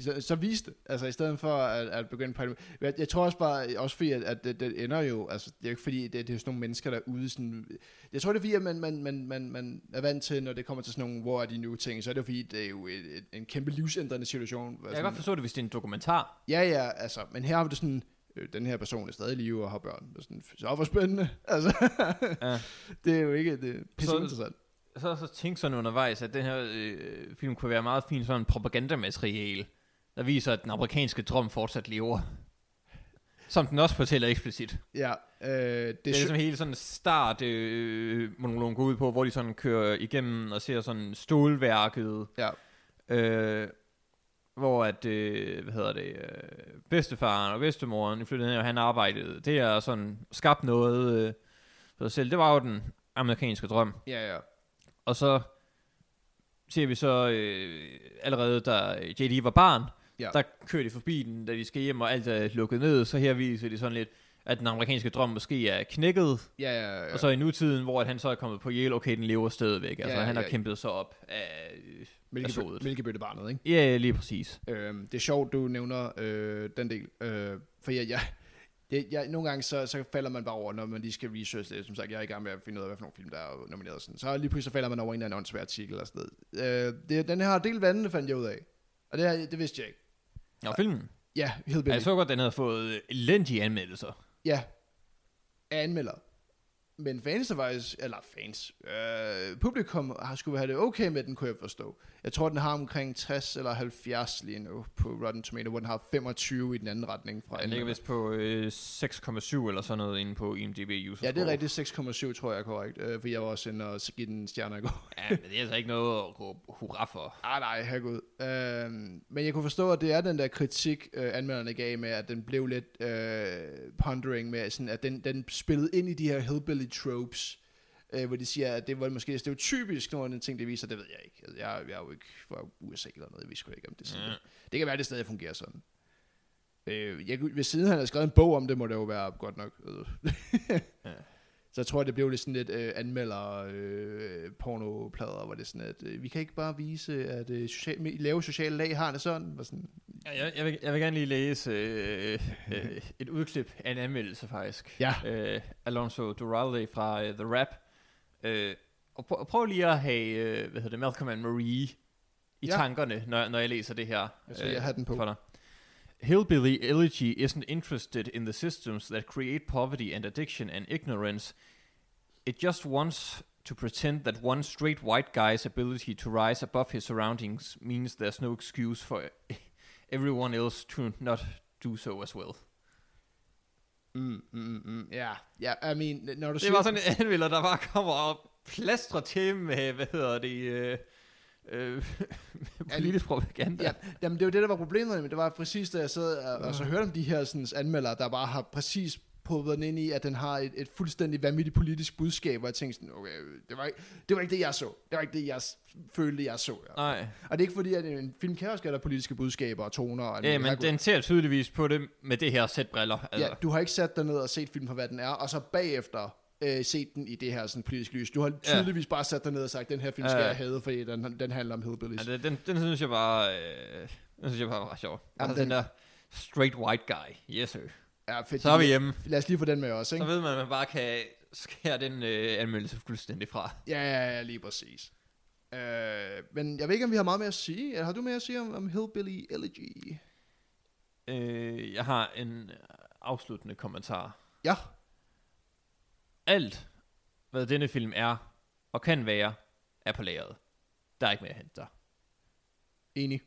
Så, så vis det, altså i stedet for at, at begynde på. Jeg, jeg tror også bare, også fordi, at, at det, det, ender jo, altså det er jo ikke fordi, det, det er sådan nogle mennesker, der er ude sådan, jeg tror det er fordi, at man, man, man, man, man er vant til, når det kommer til sådan nogle, hvor er de nu ting, så er det jo fordi, det er jo et, et, en kæmpe livsændrende situation. Jeg kan godt forstå det, hvis det er en dokumentar. Ja, ja, altså, men her har vi det sådan, øh, den her person er stadig i live og har børn. Er sådan, så hvor spændende. Altså, Ja. det er jo ikke, det pisse Så- interessant. Så så tænkte sådan undervejs, at den her øh, film kunne være meget fint sådan propagandamateriale, der viser, at den amerikanske drøm fortsat lever. Som den også fortæller eksplicit. Ja, øh, det, Det er ligesom hele sådan start øh, monologen går ud på, hvor de sådan kører igennem og ser sådan stålværket, Ja, øh, hvor at, øh, hvad hedder det, øh, bedstefaren og bedstemoren, de flyttede ned, og han arbejdede, det er sådan skabt noget øh, for sig selv. Det var jo den amerikanske drøm. ja, ja. Og så ser vi så øh, allerede, da JD var barn, Ja. der kører de forbi den, da de skal hjem, og alt er lukket ned. Så her viser de sådan lidt, at den amerikanske drøm måske er knækket. Ja, ja, ja. Og så i nutiden, hvor at han så er kommet på Yale, okay, den lever stadigvæk. Altså, Ja, han har ja. kæmpet sig op af, af Mælkebø-. Mælkebøttebarnet, ikke? Ja, lige præcis. Øhm, det er sjovt, du nævner øh, den del. Øh, for jeg, jeg, det, jeg, nogle gange så, så falder man bare over, når man lige skal research det. Som sagt, jeg er i gang med at finde ud af, hvad for nogle film, der er nomineret. Sådan. Så lige pludselig så falder man over en eller anden artikel og sådan noget. Øh, det, den her delt vandene, fandt jeg ud af. Og det, her, det vidste jeg ikke. Og filmen. Ja, helt Jeg så godt, den havde fået elendige anmeldelser. Ja, af anmelder. Men fans er faktisk, eller fans, øh, publikum har skulle have det okay med den, kunne jeg forstå. Jeg tror, den har omkring 60 eller 70 lige nu på Rotten Tomato, hvor den har 25 i den anden retning. Fra Den ligger vist på øh, 6,7 eller sådan noget inde på IMDb user Ja, det er rigtigt 6,7, tror jeg er korrekt. Øh, for jeg var også inde og give den stjerner i går. Ja, men det er altså ikke noget at råbe hurra for. Ah, nej, herregud. Øh, men jeg kunne forstå, at det er den der kritik, øh, anmelderne gav med, at den blev lidt øh, pondering med, sådan, at den, den spillede ind i de her hillbilly tropes, øh, hvor de siger, at det var måske stereotypisk nogle af de ting, det viser, det ved jeg ikke. Altså, Jeg, jeg er jo ikke fra USA eller noget, jeg sgu ikke, om det sådan. Ja. Det. kan være, at det stadig fungerer sådan. Øh, jeg, hvis siden han har skrevet en bog om det, må det jo være godt nok. Ja. Så jeg tror, det blev lidt sådan lidt øh, anmelder øh, pornoplader, hvor det er sådan, at øh, vi kan ikke bare vise, at øh, social, lave sociale lag har det sådan. Var sådan Ja, jeg, jeg, vil, jeg vil gerne lige læse øh, øh, et udklip af en anmeldelse faktisk. Ja. Øh, Alonso Duralde fra øh, The Rap. Øh, og prøv, prøv lige at have, øh, hvad hedder det, Malcolm and Marie i Ja. tankerne, når, når jeg læser det her. Jeg skal lige have den på. For dig. Hillbilly Elegy isn't interested in the systems that create poverty and addiction and ignorance. It just wants to pretend that one straight white guy's ability to rise above his surroundings means there's no excuse for everyone else to not do so as well. Mm, mm, mm, mm, ja, ja, I mean, når du Det siger... var sådan en anmelder, der bare kommer og plastrer til med, hvad hedder det, øh, øh, politisk propaganda. Ja, jamen det var det, der var problemet, men det var præcis, da jeg sad og, og så hørte om de her sådan, anmeldere, der bare har præcis prøvet den ind i, at den har et, et fuldstændig vanvittigt politisk budskab, og jeg tænkte sådan, okay, det var, ikke, det var ikke det, jeg så. Det var ikke det, jeg følte, jeg så. Ja. Nej. Og det er ikke fordi, at en film kan også have politiske budskaber og toner. Og Ja, men den ser tydeligvis på det med det her sæt briller. Altså. Ja, du har ikke sat dig ned og set filmen for, hvad den er, og så bagefter øh, set den i det her sådan, politiske lys. Du har tydeligvis bare sat dig ned og sagt, den her film skal Ja. jeg have, fordi den, den handler om hillbillies. Ja, det- den, den synes jeg bare, øh, den synes jeg bare var sjov. Jamen, Altså den- den der straight white guy. Yes, sir. Ja, fedt. Så er vi hjemme. Lad os lige få den med også, Så ikke? ved man, at man bare kan skære den øh, anmeldelse fuldstændig fra. Ja, ja, ja, lige præcis. Øh, men jeg ved ikke, om vi har meget mere at sige. Eller Har du mere at sige om, om Hillbilly Elegy? Øh, jeg har en afsluttende kommentar. Ja. Alt, hvad denne film er og kan være, er på lageret. Der er ikke mere at hente der. Enig.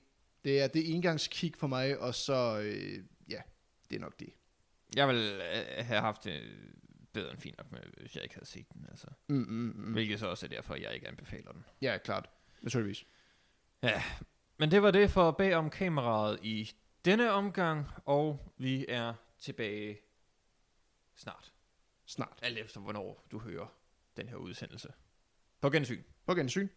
Det er det engangskig for mig, og så, øh, ja, det er nok det. Jeg ville øh, have haft det bedre end fint nok, med, hvis jeg ikke havde set den. Altså. Mm, mm, mm. Hvilket så også er derfor, jeg ikke anbefaler den. Ja, klart. Naturligvis. Ja, men det var det for bag om kameraet i denne omgang, og vi er tilbage snart. Snart. Alt efter, hvornår du hører den her udsendelse. På gensyn. På gensyn.